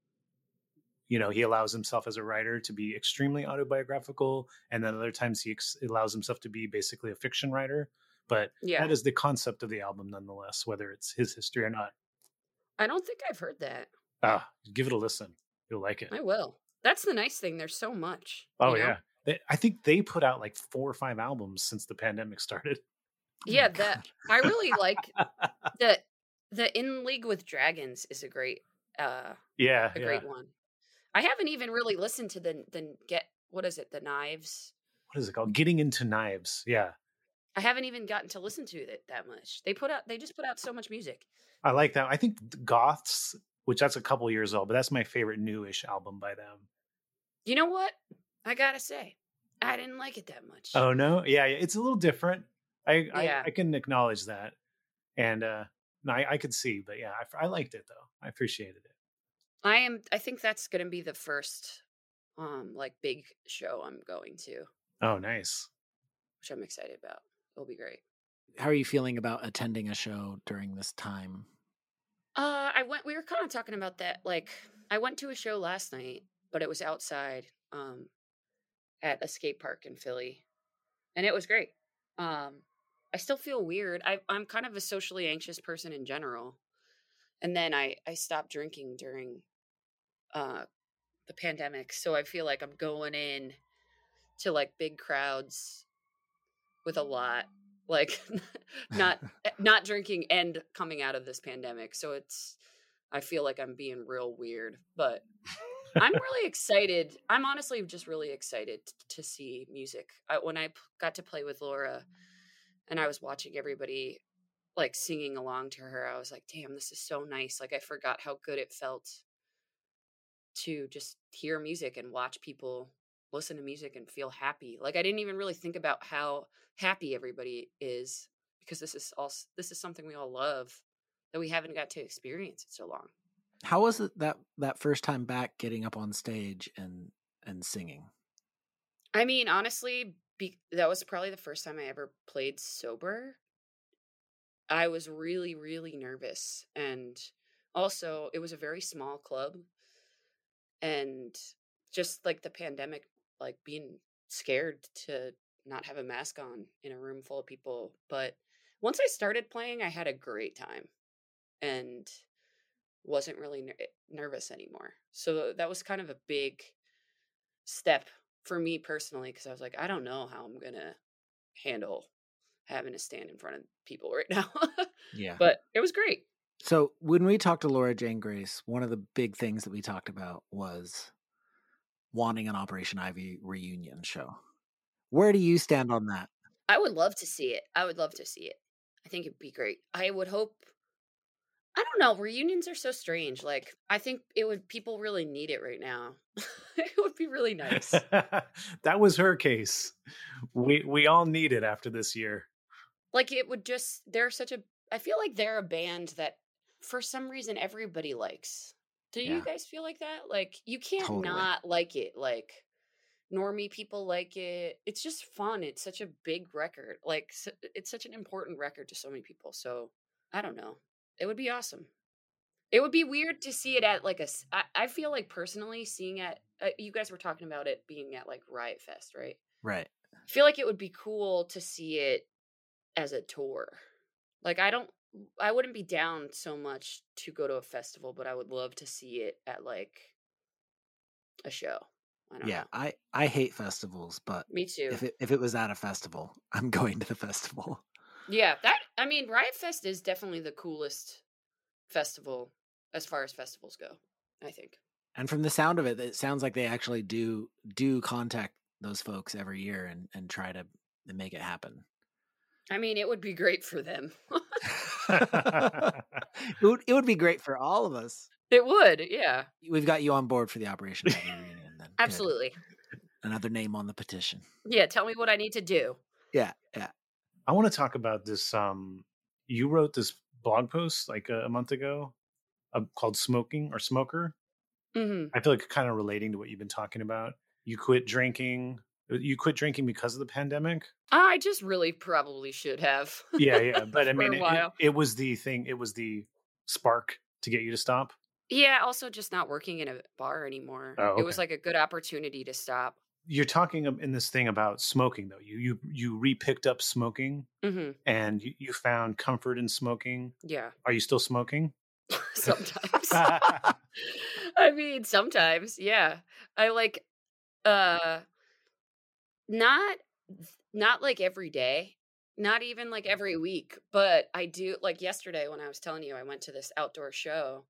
you know, he allows himself as a writer to be extremely autobiographical, and then other times he ex- allows himself to be basically a fiction writer. But Yeah. that is the concept of the album, nonetheless, whether it's his history or not. I don't think I've heard that. Ah, give it a listen; you'll like it. I will. That's the nice thing. There's so much. Oh you know? yeah, They- I think they put out like four or five albums since the pandemic started. Yeah, that I really like the the In League with Dragons is a great uh Yeah, a yeah. great one. I haven't even really listened to the the get what is it, the knives. What is it called? Getting into knives. Yeah, I haven't even gotten to listen to it that much. They put out they just put out so much music. I like that. I think Goths, which that's a couple years old, but that's my favorite newish album by them. You know what? I gotta say, I didn't like it that much. Oh no, yeah, yeah, it's a little different. I Yeah. I, I can acknowledge that, and uh no, I, I could see, but yeah, I, I liked it though. I appreciated it. I am. I think that's gonna be the first, um, like big show I'm going to, Oh, nice. which I'm excited about. It'll be great. How are you feeling about attending a show during this time? Uh, I went. We were kind of talking about that. Like, I went to a show last night, but it was outside, um, at a skate park in Philly, and it was great. Um, I still feel weird. I, I'm kind of a socially anxious person in general, and then I I stopped drinking during, uh, the pandemic, so I feel like I'm going in to like big crowds with a lot like not eh, not drinking and coming out of this pandemic so it's i feel like i'm being real weird but i'm really excited i'm honestly just really excited to see music. I, when i got to play with laura and i was watching everybody like singing along to her i was like damn this is so nice like i forgot how good it felt to just hear music and watch people listen to music and feel happy. Like I didn't even really think about how happy everybody is because this is all this is something we all love that we haven't got to experience in so long. How was it that that first time back getting up on stage and and singing? I mean, honestly, be, that was probably the first time I ever played sober. I was really, really nervous. And also, it was a very small club. And just like the pandemic, like being scared to not have a mask on in a room full of people. But once I started playing, I had a great time and wasn't really ner- eh, nervous anymore. So that was kind of a big step for me personally because I was like, I don't know how I'm gonna handle having to stand in front of people right now. Yeah. but it was great. So when we talked to Laura Jane Grace, one of the big things that we talked about was wanting an Operation Ivy reunion show. Where do you stand on that? I would love to see it. I would love to see it. I think it'd be great. I would hope. I don't know. Reunions are so strange. Like I think it would. People really need it right now. it would be really nice. that was her case. We we all need it after this year. like it would just. They're such a. I feel like they're a band that, for some reason, everybody likes. Do you guys feel like that? Like you can't Totally. not like it. Like normie people like it. It's just fun. It's such a big record. Like it's such an important record to so many people. So I don't know. It would be awesome. It would be weird to see it at like a. I, I feel like personally seeing it. Uh, you guys were talking about it being at like Riot Fest, right? Right. I feel like it would be cool to see it as a tour. Like I don't I wouldn't be down so much to go to a festival, but I would love to see it at like a show. I don't Yeah, know. I I hate festivals, but Me too. if it if it was at a festival, I'm going to the festival. Yeah, that I mean, Riot Fest is definitely the coolest festival as far as festivals go. I think. And from the sound of it, it sounds like they actually do do contact those folks every year and and try to make it happen. I mean, it would be great for them. it, would, it would be great for all of us. it would, yeah, We've got you on board for the Operation Ivy reunion. Then Good. absolutely. another name on the petition. Yeah, tell me what I need to do. Yeah, yeah. I want to talk about this. Um, you wrote this blog post like a, a month ago uh, called "Smoking" or "Smoker." hmm I feel like kind of relating to what you've been talking about. You quit drinking. Uh, You quit drinking because of the pandemic. I just really probably should have. Yeah, yeah. But I mean, it, it, it was the thing. It was the spark to get you to stop. Yeah, also just not working in a bar anymore. Oh, It was like a good opportunity to stop. You're talking in this thing about smoking, though. You you you re-picked up smoking, hmm and you, you found comfort in smoking. Yeah, Are you still smoking? sometimes. I mean, sometimes, yeah. I like uh not not like every day, not even like every week, but I do like yesterday when I was telling you I went to this outdoor show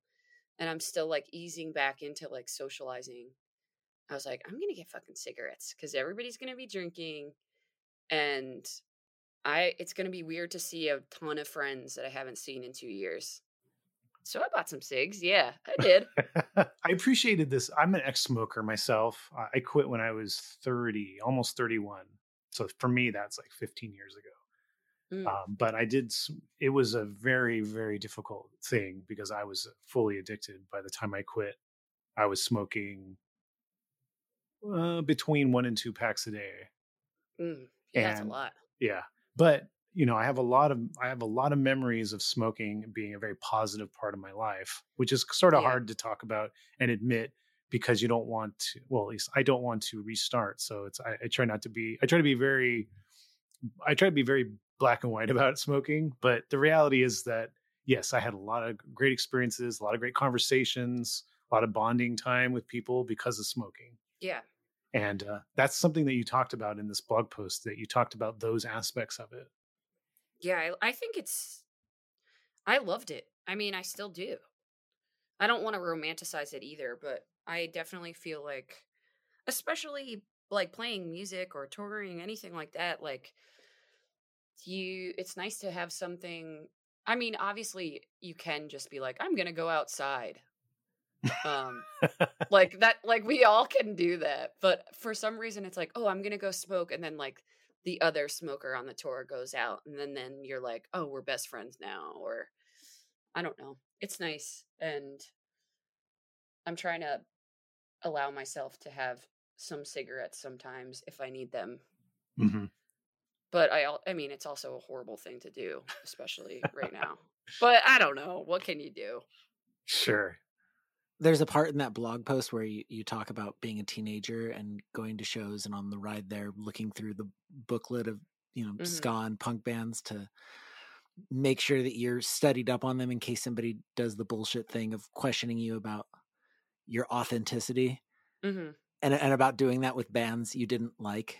and I'm still like easing back into like socializing. I was like, I'm to get fucking cigarettes cuz everybody's to be drinking and I it's to be weird to see a ton of friends that I haven't seen in 2 years. So I bought some cigs. Yeah, I did. I appreciated this. I'm an ex-smoker myself. I- quit when I was 30, almost 31. So for me, that's like 15 years ago. Mm. Um, but I did. It was a very, very difficult thing because I was fully addicted by the time I quit. I was smoking uh, between one and two packs a day. Mm. Yeah, that's a lot. Yeah, but you know, I have a lot of I have a lot of memories of smoking being a very positive part of my life, which is sort of Yeah. hard to talk about and admit because you don't want to. Well, at least I don't want to restart. So it's I, I try not to be. I try to be very. I try to be very black and white about smoking, but the reality is that yes, I had a lot of great experiences, a lot of great conversations, a lot of bonding time with people because of smoking Yeah. and uh, that's something that you talked about in this blog post that you talked about those aspects of it Yeah, I, I think it's. I loved it. I mean, I still do. I don't want to romanticize it either, but I definitely feel like, especially like playing music or touring, anything like that, like, you, it's nice to have something. I mean, obviously, you can just be like, I'm going to go outside. Um, like that, like we all can do that. But for some reason, it's like, oh, I'm going to go smoke. And then, like, the other smoker on the tour goes out and then then you're like oh we're best friends now or i don't know. It's nice and i'm trying to allow myself to have some cigarettes sometimes if i need them. Mhm. but i i mean it's also a horrible thing to do especially right now. But i don't know what can you do? Sure There's a part in that blog post where you, you talk about being a teenager and going to shows and on the ride there looking through the booklet of you know Mhm. ska and punk bands to make sure that you're studied up on them in case somebody does the bullshit thing of questioning you about your authenticity hmm and and about doing that with bands you didn't like.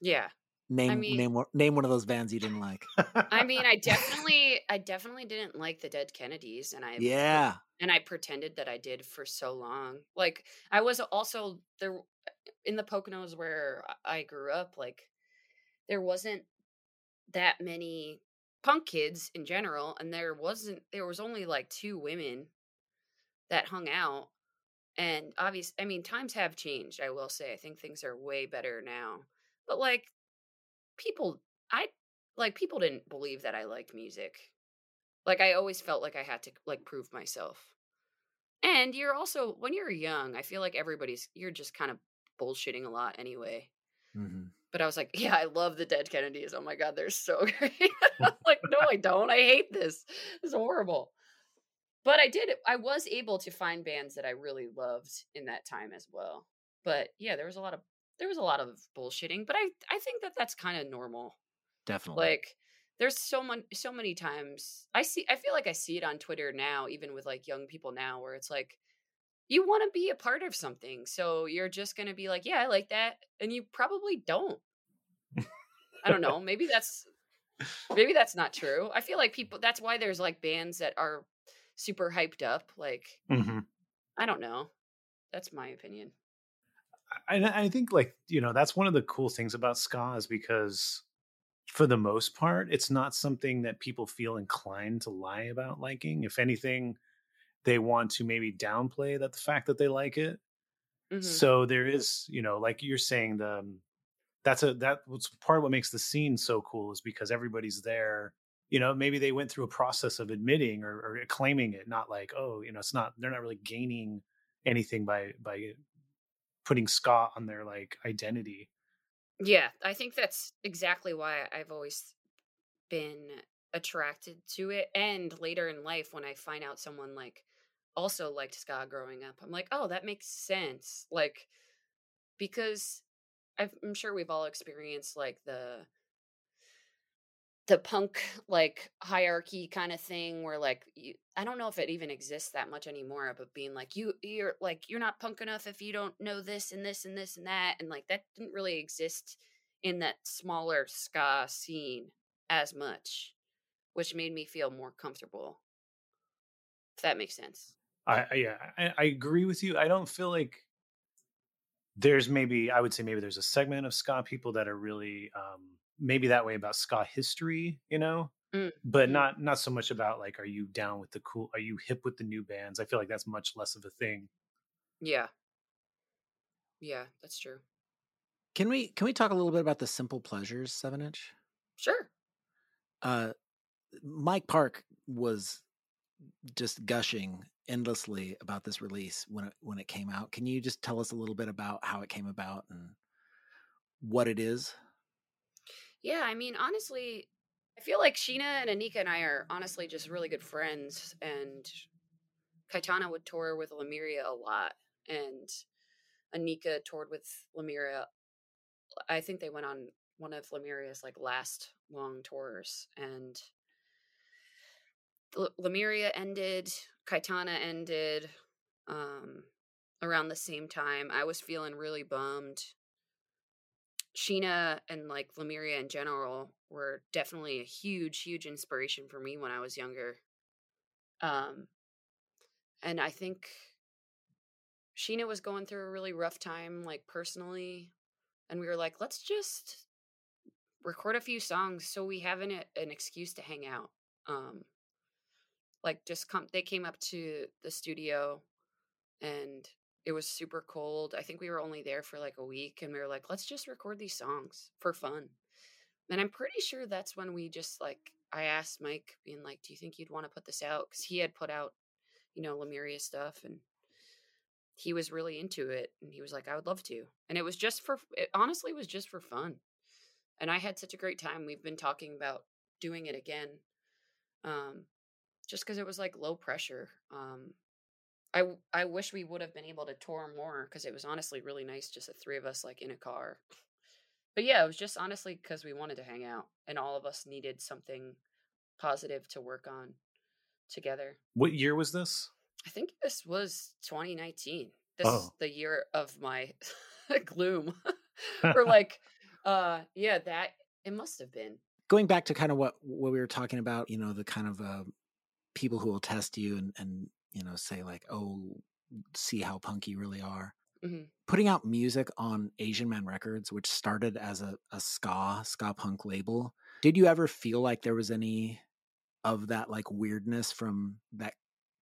yeah Name mean- name name one of those bands you didn't like. i mean i definitely i definitely didn't like the dead kennedys and i yeah. and I pretended that I did for so long. Like I was also there eh, in the Poconos where I grew up. Like there wasn't that many punk kids in general, and there wasn't. There was only like two women that hung out. And obvious, I mean, times have changed. I will say, I think things are way better now. But like people, I like people didn't believe that I liked music. Like I always felt like I had to like prove myself. And you're also when you're young, I feel like everybody's you're just kind of bullshitting a lot anyway. hmm But I was like, yeah, I love the Dead Kennedys. Oh my god, they're so great. like, no, I don't. I hate this. It's horrible. But I did I was able to find bands that I really loved in that time as well. But yeah, there was a lot of there was a lot of bullshitting, but I I think that that's kind of normal Definitely. like there's so many so many times i see i feel like i see it on twitter now even with like young people now where it's like you want to be a part of something. So you're just going to be like, yeah, I like that. And you probably don't. I don't know. Maybe that's maybe that's not true. I feel like people that's why there's like bands that are super hyped up like hmm I don't know. That's my opinion. I, I think like you know that's one of the cool things about ska is because for the most part it's not something that people feel inclined to lie about liking. If anything they want to maybe downplay that the fact that they like it. Mhm. so there is you know like you're saying the um, that's a that was part of what makes the scene so cool is because everybody's there you know maybe they went through a process of admitting or, or claiming it not like oh you know it's not they're not really gaining anything by by putting ska on their like identity Yeah, I think that's exactly why I've always been attracted to it. And later in life, when I find out someone like also liked ska growing up, I'm like, oh, that makes sense. Like, because I've, I'm sure we've all experienced like the the punk like hierarchy kind of thing where like you, I don't know if it even exists that much anymore but being like you you're like you're not punk enough if you don't know this and this and this and that and like that didn't really exist in that smaller ska scene as much which made me feel more comfortable if that makes sense I, I yeah, I, I agree with you. I don't feel like there's maybe I would say maybe there's a segment of ska people that are really um maybe that way about ska history, you know, Mm, but not not so much about like are you down with the cool are you hip with the new bands? I feel like that's much less of a thing. yeah yeah that's true Can we can we talk a little bit about the simple pleasures seven inch? sure Uh, Mike Park was just gushing endlessly about this release when it when it came out. Can you just tell us a little bit about how it came about and what it is? Yeah, I mean, honestly, I feel like Sheena and Anika and I are honestly just really good friends. And Cayetana would tour with Lemuria a lot, and Anika toured with Lemuria. I think they went on one of Lemuria's like last long tours, and L- Lemuria ended, Cayetana ended um, around the same time. I was feeling really bummed. Sheena and like Lemuria in general were definitely a huge, huge inspiration for me when I was younger. Um, and I think Sheena was going through a really rough time, like personally, and we were like, let's just record a few songs so we have an an excuse to hang out. Um, like just come, they came up to the studio, and it was super cold. I think we were only there for like a week, and we were like, let's just record these songs for fun. And I'm pretty sure that's when we just like I asked Mike, being like, "Do you think you'd want to put this out?" Because he had put out, you know, Lemuria stuff, and he was really into it, and he was like, "I would love to." And it was just for, it honestly was just for fun, and I had such a great time. We've been talking about doing it again, um, just because it was like low pressure. Um, I I wish we would have been able to tour more because it was honestly really nice, just the three of us like in a car. But yeah, it was just honestly because we wanted to hang out, and all of us needed something positive to work on together. What year was this? I think this was 2019. This is Oh. the year of my gloom. or like uh yeah, that it must have been. Going back to kind of what what we were talking about, you know, the kind of uh, people who will test you and and you know say like, oh, see how punk you really are. Mhm. Putting out music on Asian Man Records, which started as a, a ska ska punk label. Did you ever feel like there was any of that like weirdness from that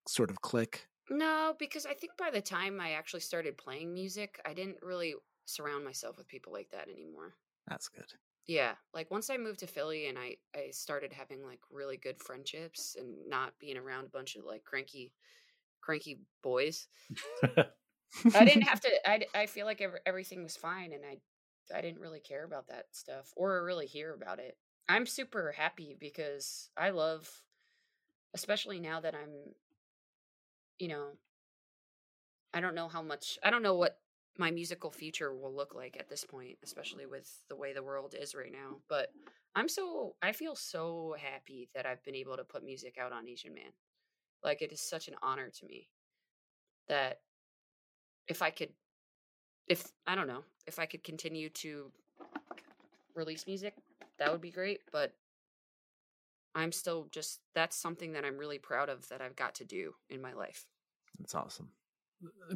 sort of clique? No, because I think by the time I actually started playing music, I didn't really surround myself with people like that anymore. That's good. Yeah, like once I moved to Philly and I I started having like really good friendships and not being around a bunch of like cranky cranky boys. I didn't have to I, I feel like ev- everything was fine and I I didn't really care about that stuff or really hear about it. I'm super happy because I love especially now that I'm you know I don't know how much I don't know what my musical future will look like at this point, especially with the way the world is right now. But I'm so I feel so happy that I've been able to put music out on Asian Man. Like it is such an honor to me that if I could, if I don't know, if I could continue to release music, that would be great. But I'm still just that's something that I'm really proud of that I've got to do in my life. That's awesome.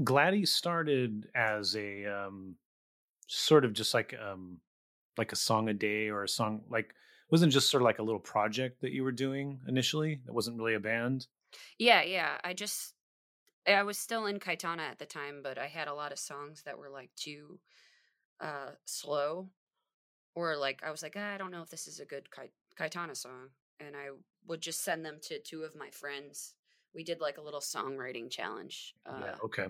Gladie started as a um, sort of just like um, like a song a day or a song like wasn't just sort of like a little project that you were doing initially. That wasn't really a band. Yeah, yeah. I just I was still in Cayetana at the time, but I had a lot of songs that were like too uh slow or like I was like, ah, I don't know if this is a good Kai- Cayetana song and I would just send them to two of my friends. We did like a little songwriting challenge. Uh, yeah. Okay.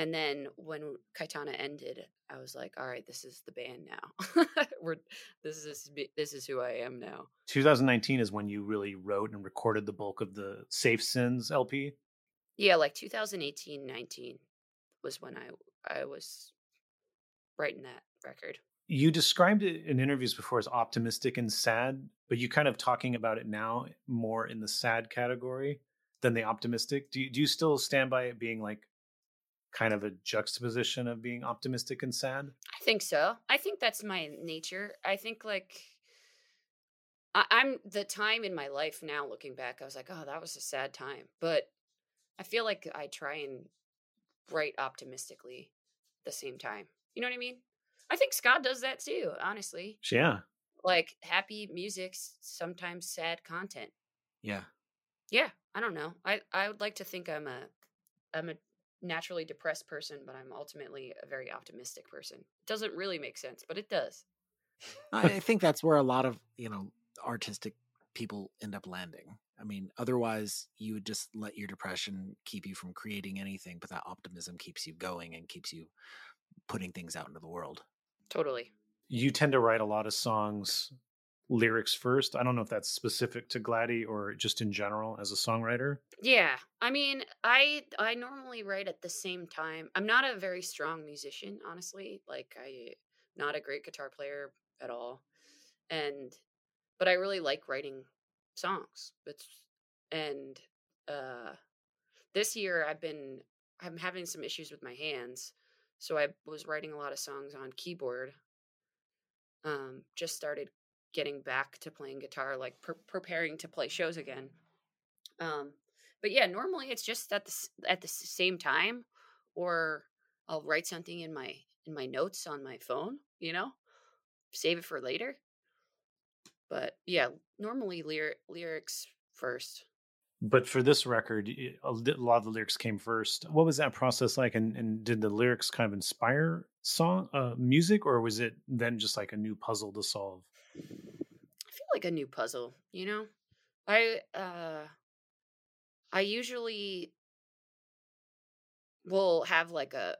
And then when Cayetana ended, I was like, "All right, this is the band now. We're this is this is who I am now." 2019 is when you really wrote and recorded the bulk of the Safe Sins LP. Yeah, like 2018, 19 was when I I was writing that record. You described it in interviews before as optimistic and sad, but you kind of talking about it now more in the sad category than the optimistic. Do you, do you still stand by it being like kind of a juxtaposition of being optimistic and sad? I think so. I think that's my nature. I think like I, I'm the time in my life now looking back, I was like, oh, that was a sad time. But I feel like I try and write optimistically at the same time. You know what I mean? I think ska does that too, honestly. Yeah. Like happy music's sometimes sad content. Yeah. Yeah, I don't know. I I would like to think I'm a I'm a naturally depressed person, but I'm ultimately a very optimistic person. It doesn't really make sense, but it does. I think that's where a lot of, you know, artistic people end up landing. I mean, otherwise you would just let your depression keep you from creating anything, but that optimism keeps you going and keeps you putting things out into the world. Totally. You tend to write a lot of songs lyrics first. I don't know if that's specific to Gladie or just in general as a songwriter. Yeah. I mean, I I normally write at the same time. I'm not a very strong musician, honestly. Like I not a great guitar player at all. And but I really like writing songs. It's and uh this year I've been I'm having some issues with my hands. So I was writing a lot of songs on keyboard. Um just started getting back to playing guitar, like pre- preparing to play shows again. Um, but yeah, normally it's just at the at the same time, or I'll write something in my in my notes on my phone. You know, save it for later. But yeah, normally lyric, lyrics first. But for this record, a lot of the lyrics came first. What was that process like? And, and did the lyrics kind of inspire song uh, music, or was it then just like a new puzzle to solve? I feel like a new puzzle, you know? I uh I usually will have like a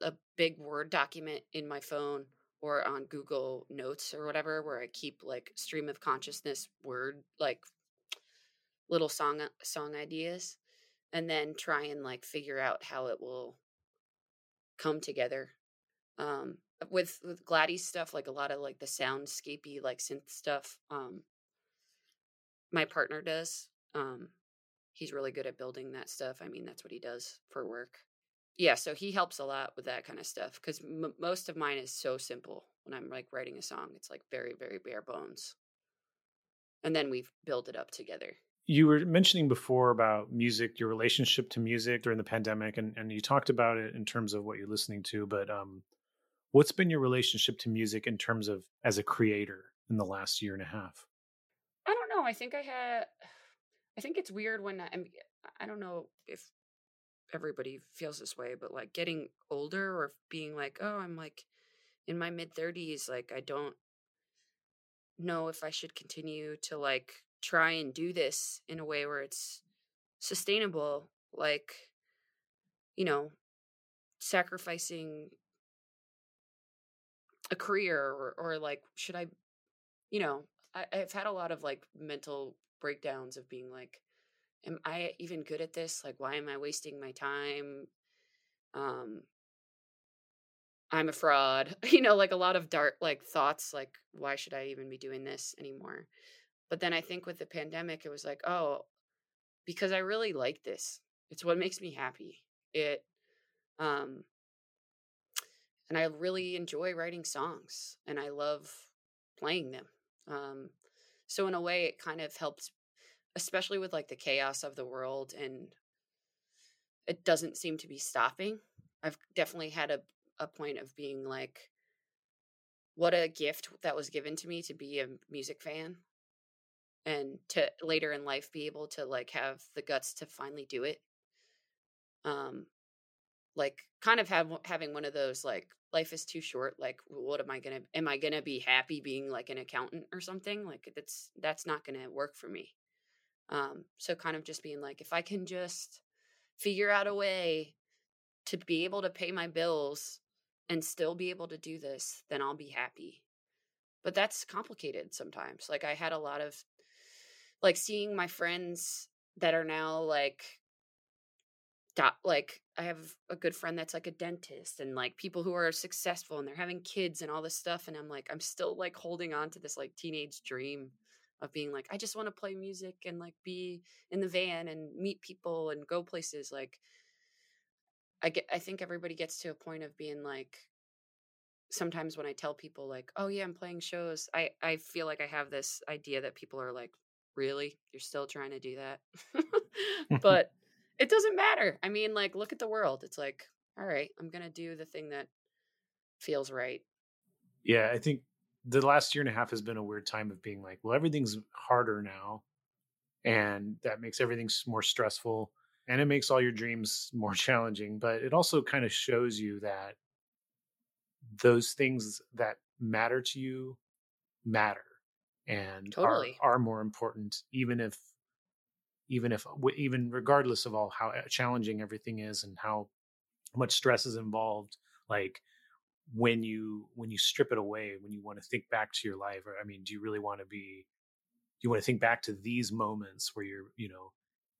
a big word document in my phone or on Google Notes or whatever where I keep like stream of consciousness word like little song uh, song ideas and then try and like figure out how it will come together. Um with with Gladie's stuff, like a lot of like the soundscapey like synth stuff. Um, my partner does. Um, he's really good at building that stuff. I mean, that's what he does for work. Yeah, so he helps a lot with that kind of stuff because m- most of mine is so simple. When I'm like writing a song, it's like very very bare bones, and then we build it up together. You were mentioning before about music, your relationship to music during the pandemic, and, and you talked about it in terms of what you're listening to. But um, What's been your relationship to music in terms of as a creator in the last year and a half? I don't know. I think I had. I think it's weird when I'm. I don't know if everybody feels this way, but like getting older or being like, oh, I'm like in my mid 30s, like I don't know if I should continue to like try and do this in a way where it's sustainable, like, you know, sacrificing a career or, or like should i you know I, i've had a lot of like mental breakdowns of being like am i even good at this? Like why am i wasting my time? Um i'm a fraud. You know like a lot of dark like thoughts like why should i even be doing this anymore? But then i think with the pandemic it was like oh because i really like this. It's what makes me happy. It Um, and I really enjoy writing songs and I love playing them. Um, so in a way, it kind of helps, especially with like the chaos of the world, and it doesn't seem to be stopping. I've definitely had a a point of being like, what a gift that was given to me to be a music fan and to later in life be able to like have the guts to finally do it um like kind of have having one of those like life is too short like what am i gonna am i gonna be happy being like an accountant or something? Like that's that's not gonna work for me. Um so kind of just being like if i can just figure out a way to be able to pay my bills and still be able to do this then i'll be happy. But that's complicated sometimes. Like i had a lot of like seeing my friends that are now like dot like I have a good friend that's like a dentist and like people who are successful and they're having kids and all this stuff and I'm like I'm still like holding on to this like teenage dream of being like I just want to play music and like be in the van and meet people and go places like I get I think everybody gets to a point of being like sometimes when I tell people like oh yeah I'm playing shows I I feel like I have this idea that people are like really? You're still trying to do that? But it doesn't matter i mean like look at the world it's like all right i'm gonna do the thing that feels right Yeah, I think the last year and a half has been a weird time of being like, well, everything's harder now, and that makes everything more stressful, and it makes all your dreams more challenging. But it also kind of shows you that those things that matter to you matter and Totally. are are more important, even if even if even regardless of all how uh, challenging everything is and how much stress is involved like when you when you strip it away when you want to think back to your life or i mean do you really want to be do you want to think back to these moments where you're you know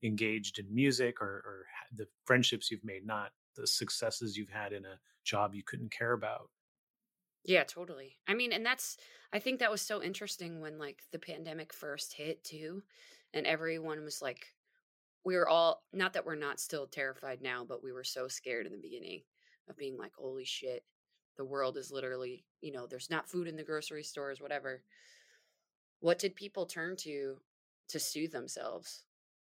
engaged in music or or the friendships you've made not the successes you've had in a job you couldn't care about? Yeah totally. I mean and that's i think that was so interesting when like the pandemic first hit too and everyone was like we were all not that we're not still terrified now but we were so scared in the beginning of being like holy shit the world is literally you know there's not food in the grocery stores whatever. What did people turn to to soothe themselves?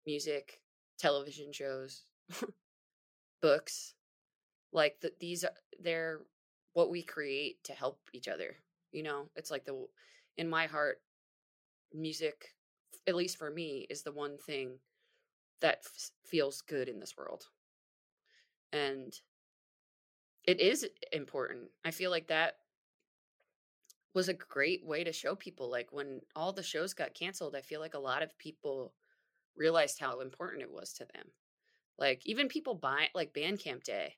Music television shows books like the, these are they're what we create to help each other you know? It's like the in my heart music at least for me is the one thing that f- feels good in this world. And it is important. I feel like that was a great way to show people like when all the shows got canceled i feel like a lot of people realized how important it was to them. Like even people buy like bandcamp day.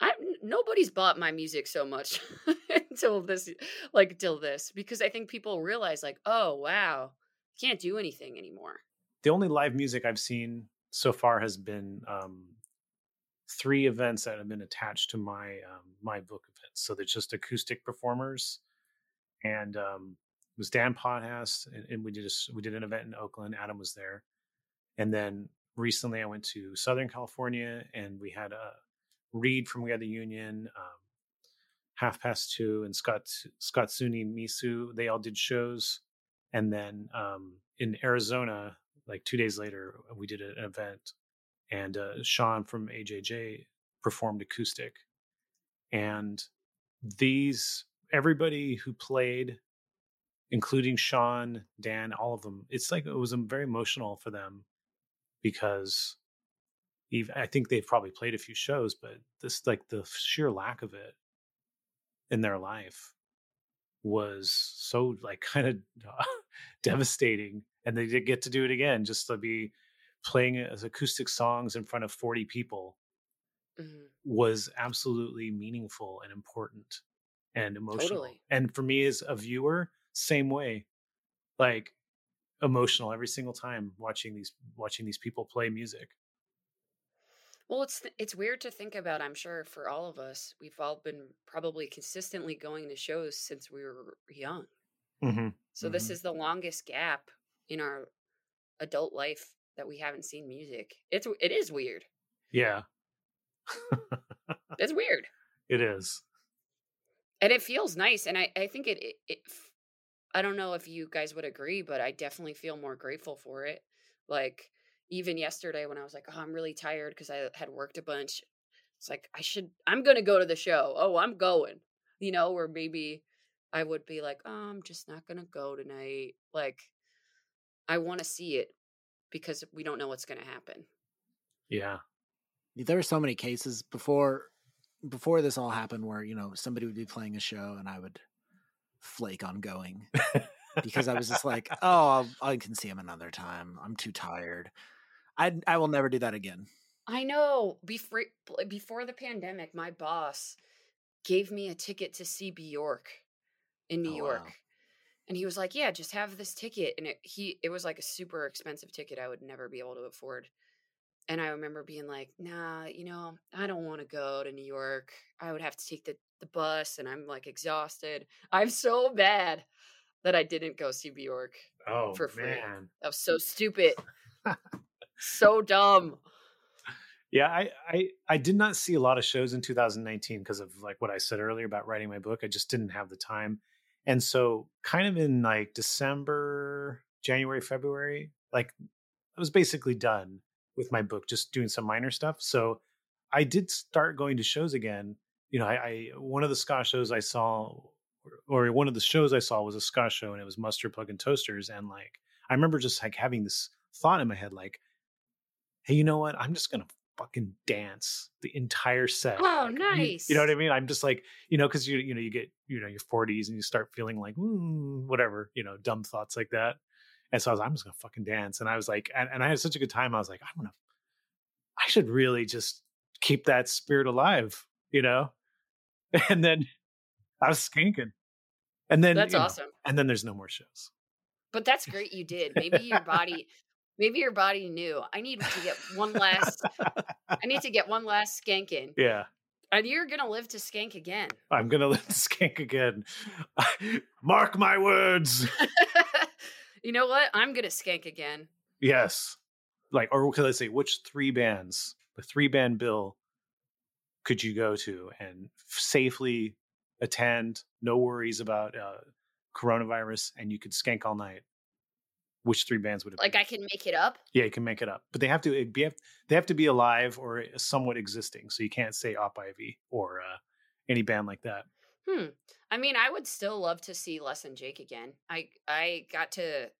I nobody's bought my music so much until this like till this because I think people realize like oh wow can't do anything anymore. the only live music i've seen so far has been um three events that have been attached to my um, my book events. So they're just acoustic performers and um it was dan Potthast and, and we did a, we did an event in oakland adam was there. And then recently i went to southern california and we had a reed from we are the union um half past two and scott scott suni misu they all did shows and then um in arizona like two days later we did an event and uh, sean from ajj performed acoustic and these everybody who played including sean dan all of them it's like it was very emotional for them because i think they've probably played a few shows but this like the sheer lack of it in their life was so like kind of devastating and they did get to do it again just to be playing as acoustic songs in front of 40 people Mhm. was absolutely meaningful and important and emotional. Totally. And for me as a viewer, same way. Like emotional every single time watching these watching these people play music. Well, it's th- it's weird to think about. I'm sure for all of us, we've all been probably consistently going to shows since we were young. Mm-hmm. So this Mhm. is the longest gap in our adult life that we haven't seen music. It's it is weird. Yeah. It's weird. It is. and it feels nice and i i think it, it, it i don't know if you guys would agree but i definitely feel more grateful for it like even yesterday when i was like oh i'm really tired because i had worked a bunch. It's like i should i'm gonna go to the show. Oh i'm going. You know or maybe i would be like oh i'm just not gonna go tonight. Like i want to see it because we don't know what's gonna happen. Yeah. there were so many cases before before this all happened where you know somebody would be playing a show and i would flake on going because i was just like oh I'll, i can see him another time. I'm too tired i i will never do that again I know. Before before the pandemic, my boss gave me a ticket to see Bjork in New Oh, York. wow. And he was like, "Yeah, just have this ticket." And it, he it was like a super expensive ticket I would never be able to afford. And I remember being like, "Nah, you know, I don't want to go to New York. I would have to take the the bus and I'm like exhausted. I'm so bad that I didn't go see Bjork. Oh For free. man. That was so stupid. so dumb. Yeah, I, I I did not see a lot of shows in 2019 because of like what I said earlier about writing my book. I just didn't have the time. And so kind of in like December, January, February, like I was basically done with my book, just doing some minor stuff. So I did start going to shows again. You know, I, I one of the ska shows I saw or, one of the shows I saw was a ska show and it was mustard plug and toasters. And like I remember just like having this thought in my head, like, hey, you know what? I'm just gonna fucking dance the entire set. Oh, Like, you- nice. You, know what I mean? I'm just like, you know, because you you know you get you know your 40s and you start feeling like "Mm," whatever, you know, dumb thoughts like that. And so I was, I'm just gonna fucking dance. And I was like, and, and I had such a good time. I was like, I'm gonna, I should really just keep that spirit alive, you know. And then I was skanking, and then That's you know, awesome. and then there's no more shows. But that's great you did. Maybe your body maybe your body knew. I need to get one last I need to get one last skank in. Yeah. And you're gonna live to skank again. I'm gonna let the skank again. Mark my words. you know what? I'm gonna skank again. Yes. Like, or could I say, which three bands, the three band bill, could you go to and safely attend? No worries about uh, coronavirus, and you could skank all night. Which three bands would it Like be? I can make it up. yeah, you can make it up, but they have to be they have to be alive or somewhat existing. So you can't say Op Ivy or uh, any band like that. Hmm. I mean, I would still love to see Less Than Jake again. I I got to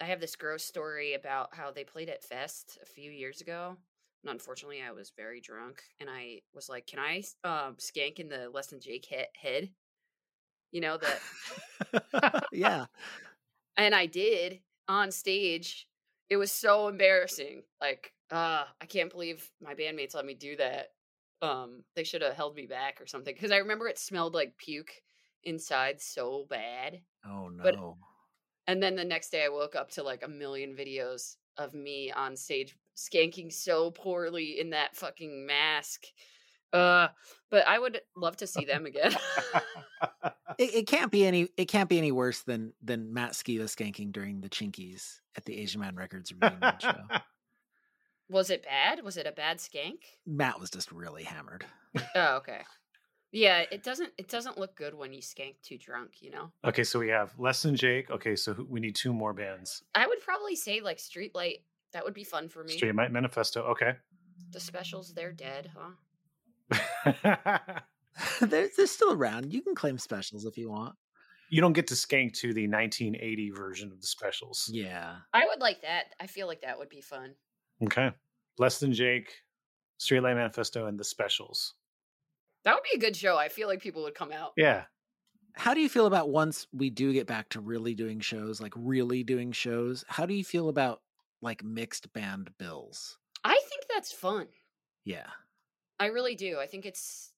I have this gross story about how they played at Fest a few years ago. And unfortunately, I was very drunk and I was like, "Can I um skank in the Less Than Jake he- head?" You know that yeah. and I did on stage. It was so embarrassing. Like, uh, I can't believe my bandmates let me do that. Um, they should have held me back or something because I remember it smelled like puke inside so bad. Oh no. But- And then the next day I woke up to like a million videos of me on stage skanking so poorly in that fucking mask. Uh, but I would love to see them again. it, it can't be any it can't be any worse than than Matt Skiba skanking during the Chinkees at the Asian Man Records reunion show. was it bad? Was it a bad skank? Matt was just really hammered. Oh, okay. Yeah, it doesn't it doesn't look good when you skank too drunk, you know. Okay, so we have Less Than Jake. Okay, so we need two more bands. I would probably say like Streetlight. That would be fun for me. Straight Night Manifesto. Okay. The specials, they're dead, huh? they're, they're still around. You can claim specials if you want. you don't get to skank to the 1980 version of the specials. Yeah. I would like that. I feel like that would be fun. Okay. Less than Jake, Streetlight Manifesto, and the specials. That would be a good show. I feel like people would come out. Yeah. How do you feel about once we do get back to really doing shows, like really doing shows? How do you feel about like mixed band bills? I think that's fun. Yeah. I really do. I think it's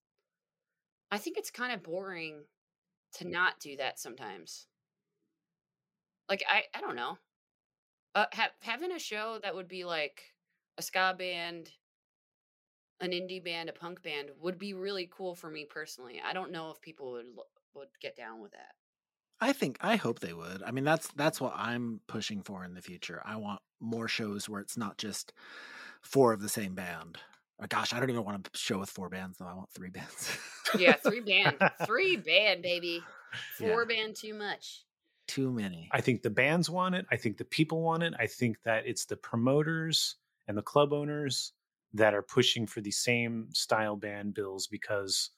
I think it's kind of boring to not do that sometimes. Like I I don't know. Uh ha- having a show that would be like a ska band, an indie band, a punk band would be really cool for me personally. I don't know if people would would get down with that. I think I hope they would. I mean, that's that's what I'm pushing for in the future. I want more shows where it's not just four of the same band. Oh, gosh, I don't even want a show with four bands though. I want three bands. Yeah, three band, three band, baby. Yeah. Four band, too much. Too many. I think the bands want it. I think the people want it. I think that it's the promoters and the club owners that are pushing for the same style band bills because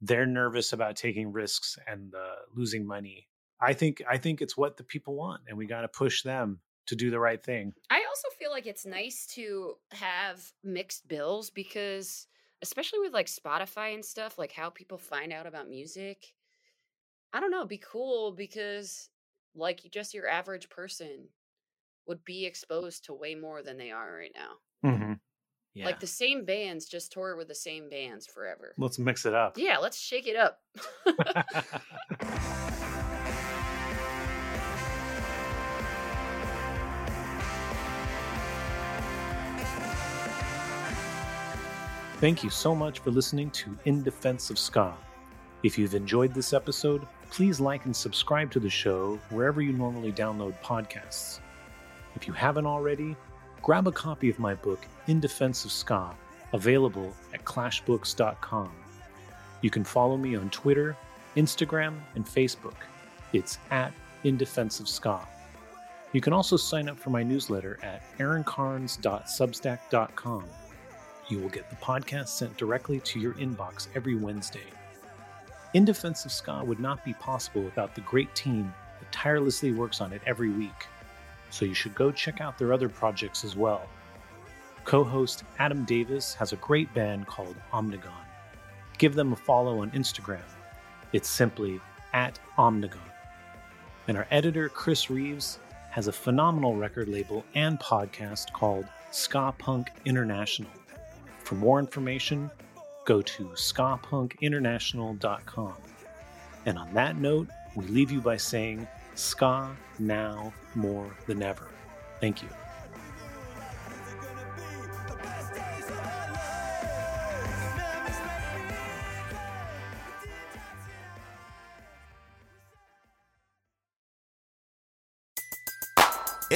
they're nervous about taking risks and uh, losing money. I think I think it's what the people want, and we got to push them to do the right thing. I also feel like it's nice to have mixed bills because, especially with like Spotify and stuff, like how people find out about music. I don't know, it'd be cool because, like, just your average person would be exposed to way more than they are right now. Mm-hmm. Yeah. Like the same bands just tour with the same bands forever. Let's mix it up. Yeah, let's shake it up. Thank you so much for listening to In Defense of Ska. If you've enjoyed this episode, please like and subscribe to the show wherever you normally download podcasts. If you haven't already, grab a copy of my book, In Defense of Ska, available at clashbooks.com. You can follow me on Twitter, Instagram, and Facebook. It's at In Defense of Ska. You can also sign up for my newsletter at aaroncarnes.substack.com. You will get the podcast sent directly to your inbox every Wednesday. In Defense of Ska would not be possible without the great team that tirelessly works on it every week, so you should go check out their other projects as well. Co host Adam Davis has a great band called Omnigone. Give them a follow on Instagram. It's simply at Omnigone. And our editor, Chris Reeves, has a phenomenal record label and podcast called Ska Punk International. For more information, go to skapunkinternational.com. And on that note, we leave you by saying ska now more than ever. Thank you.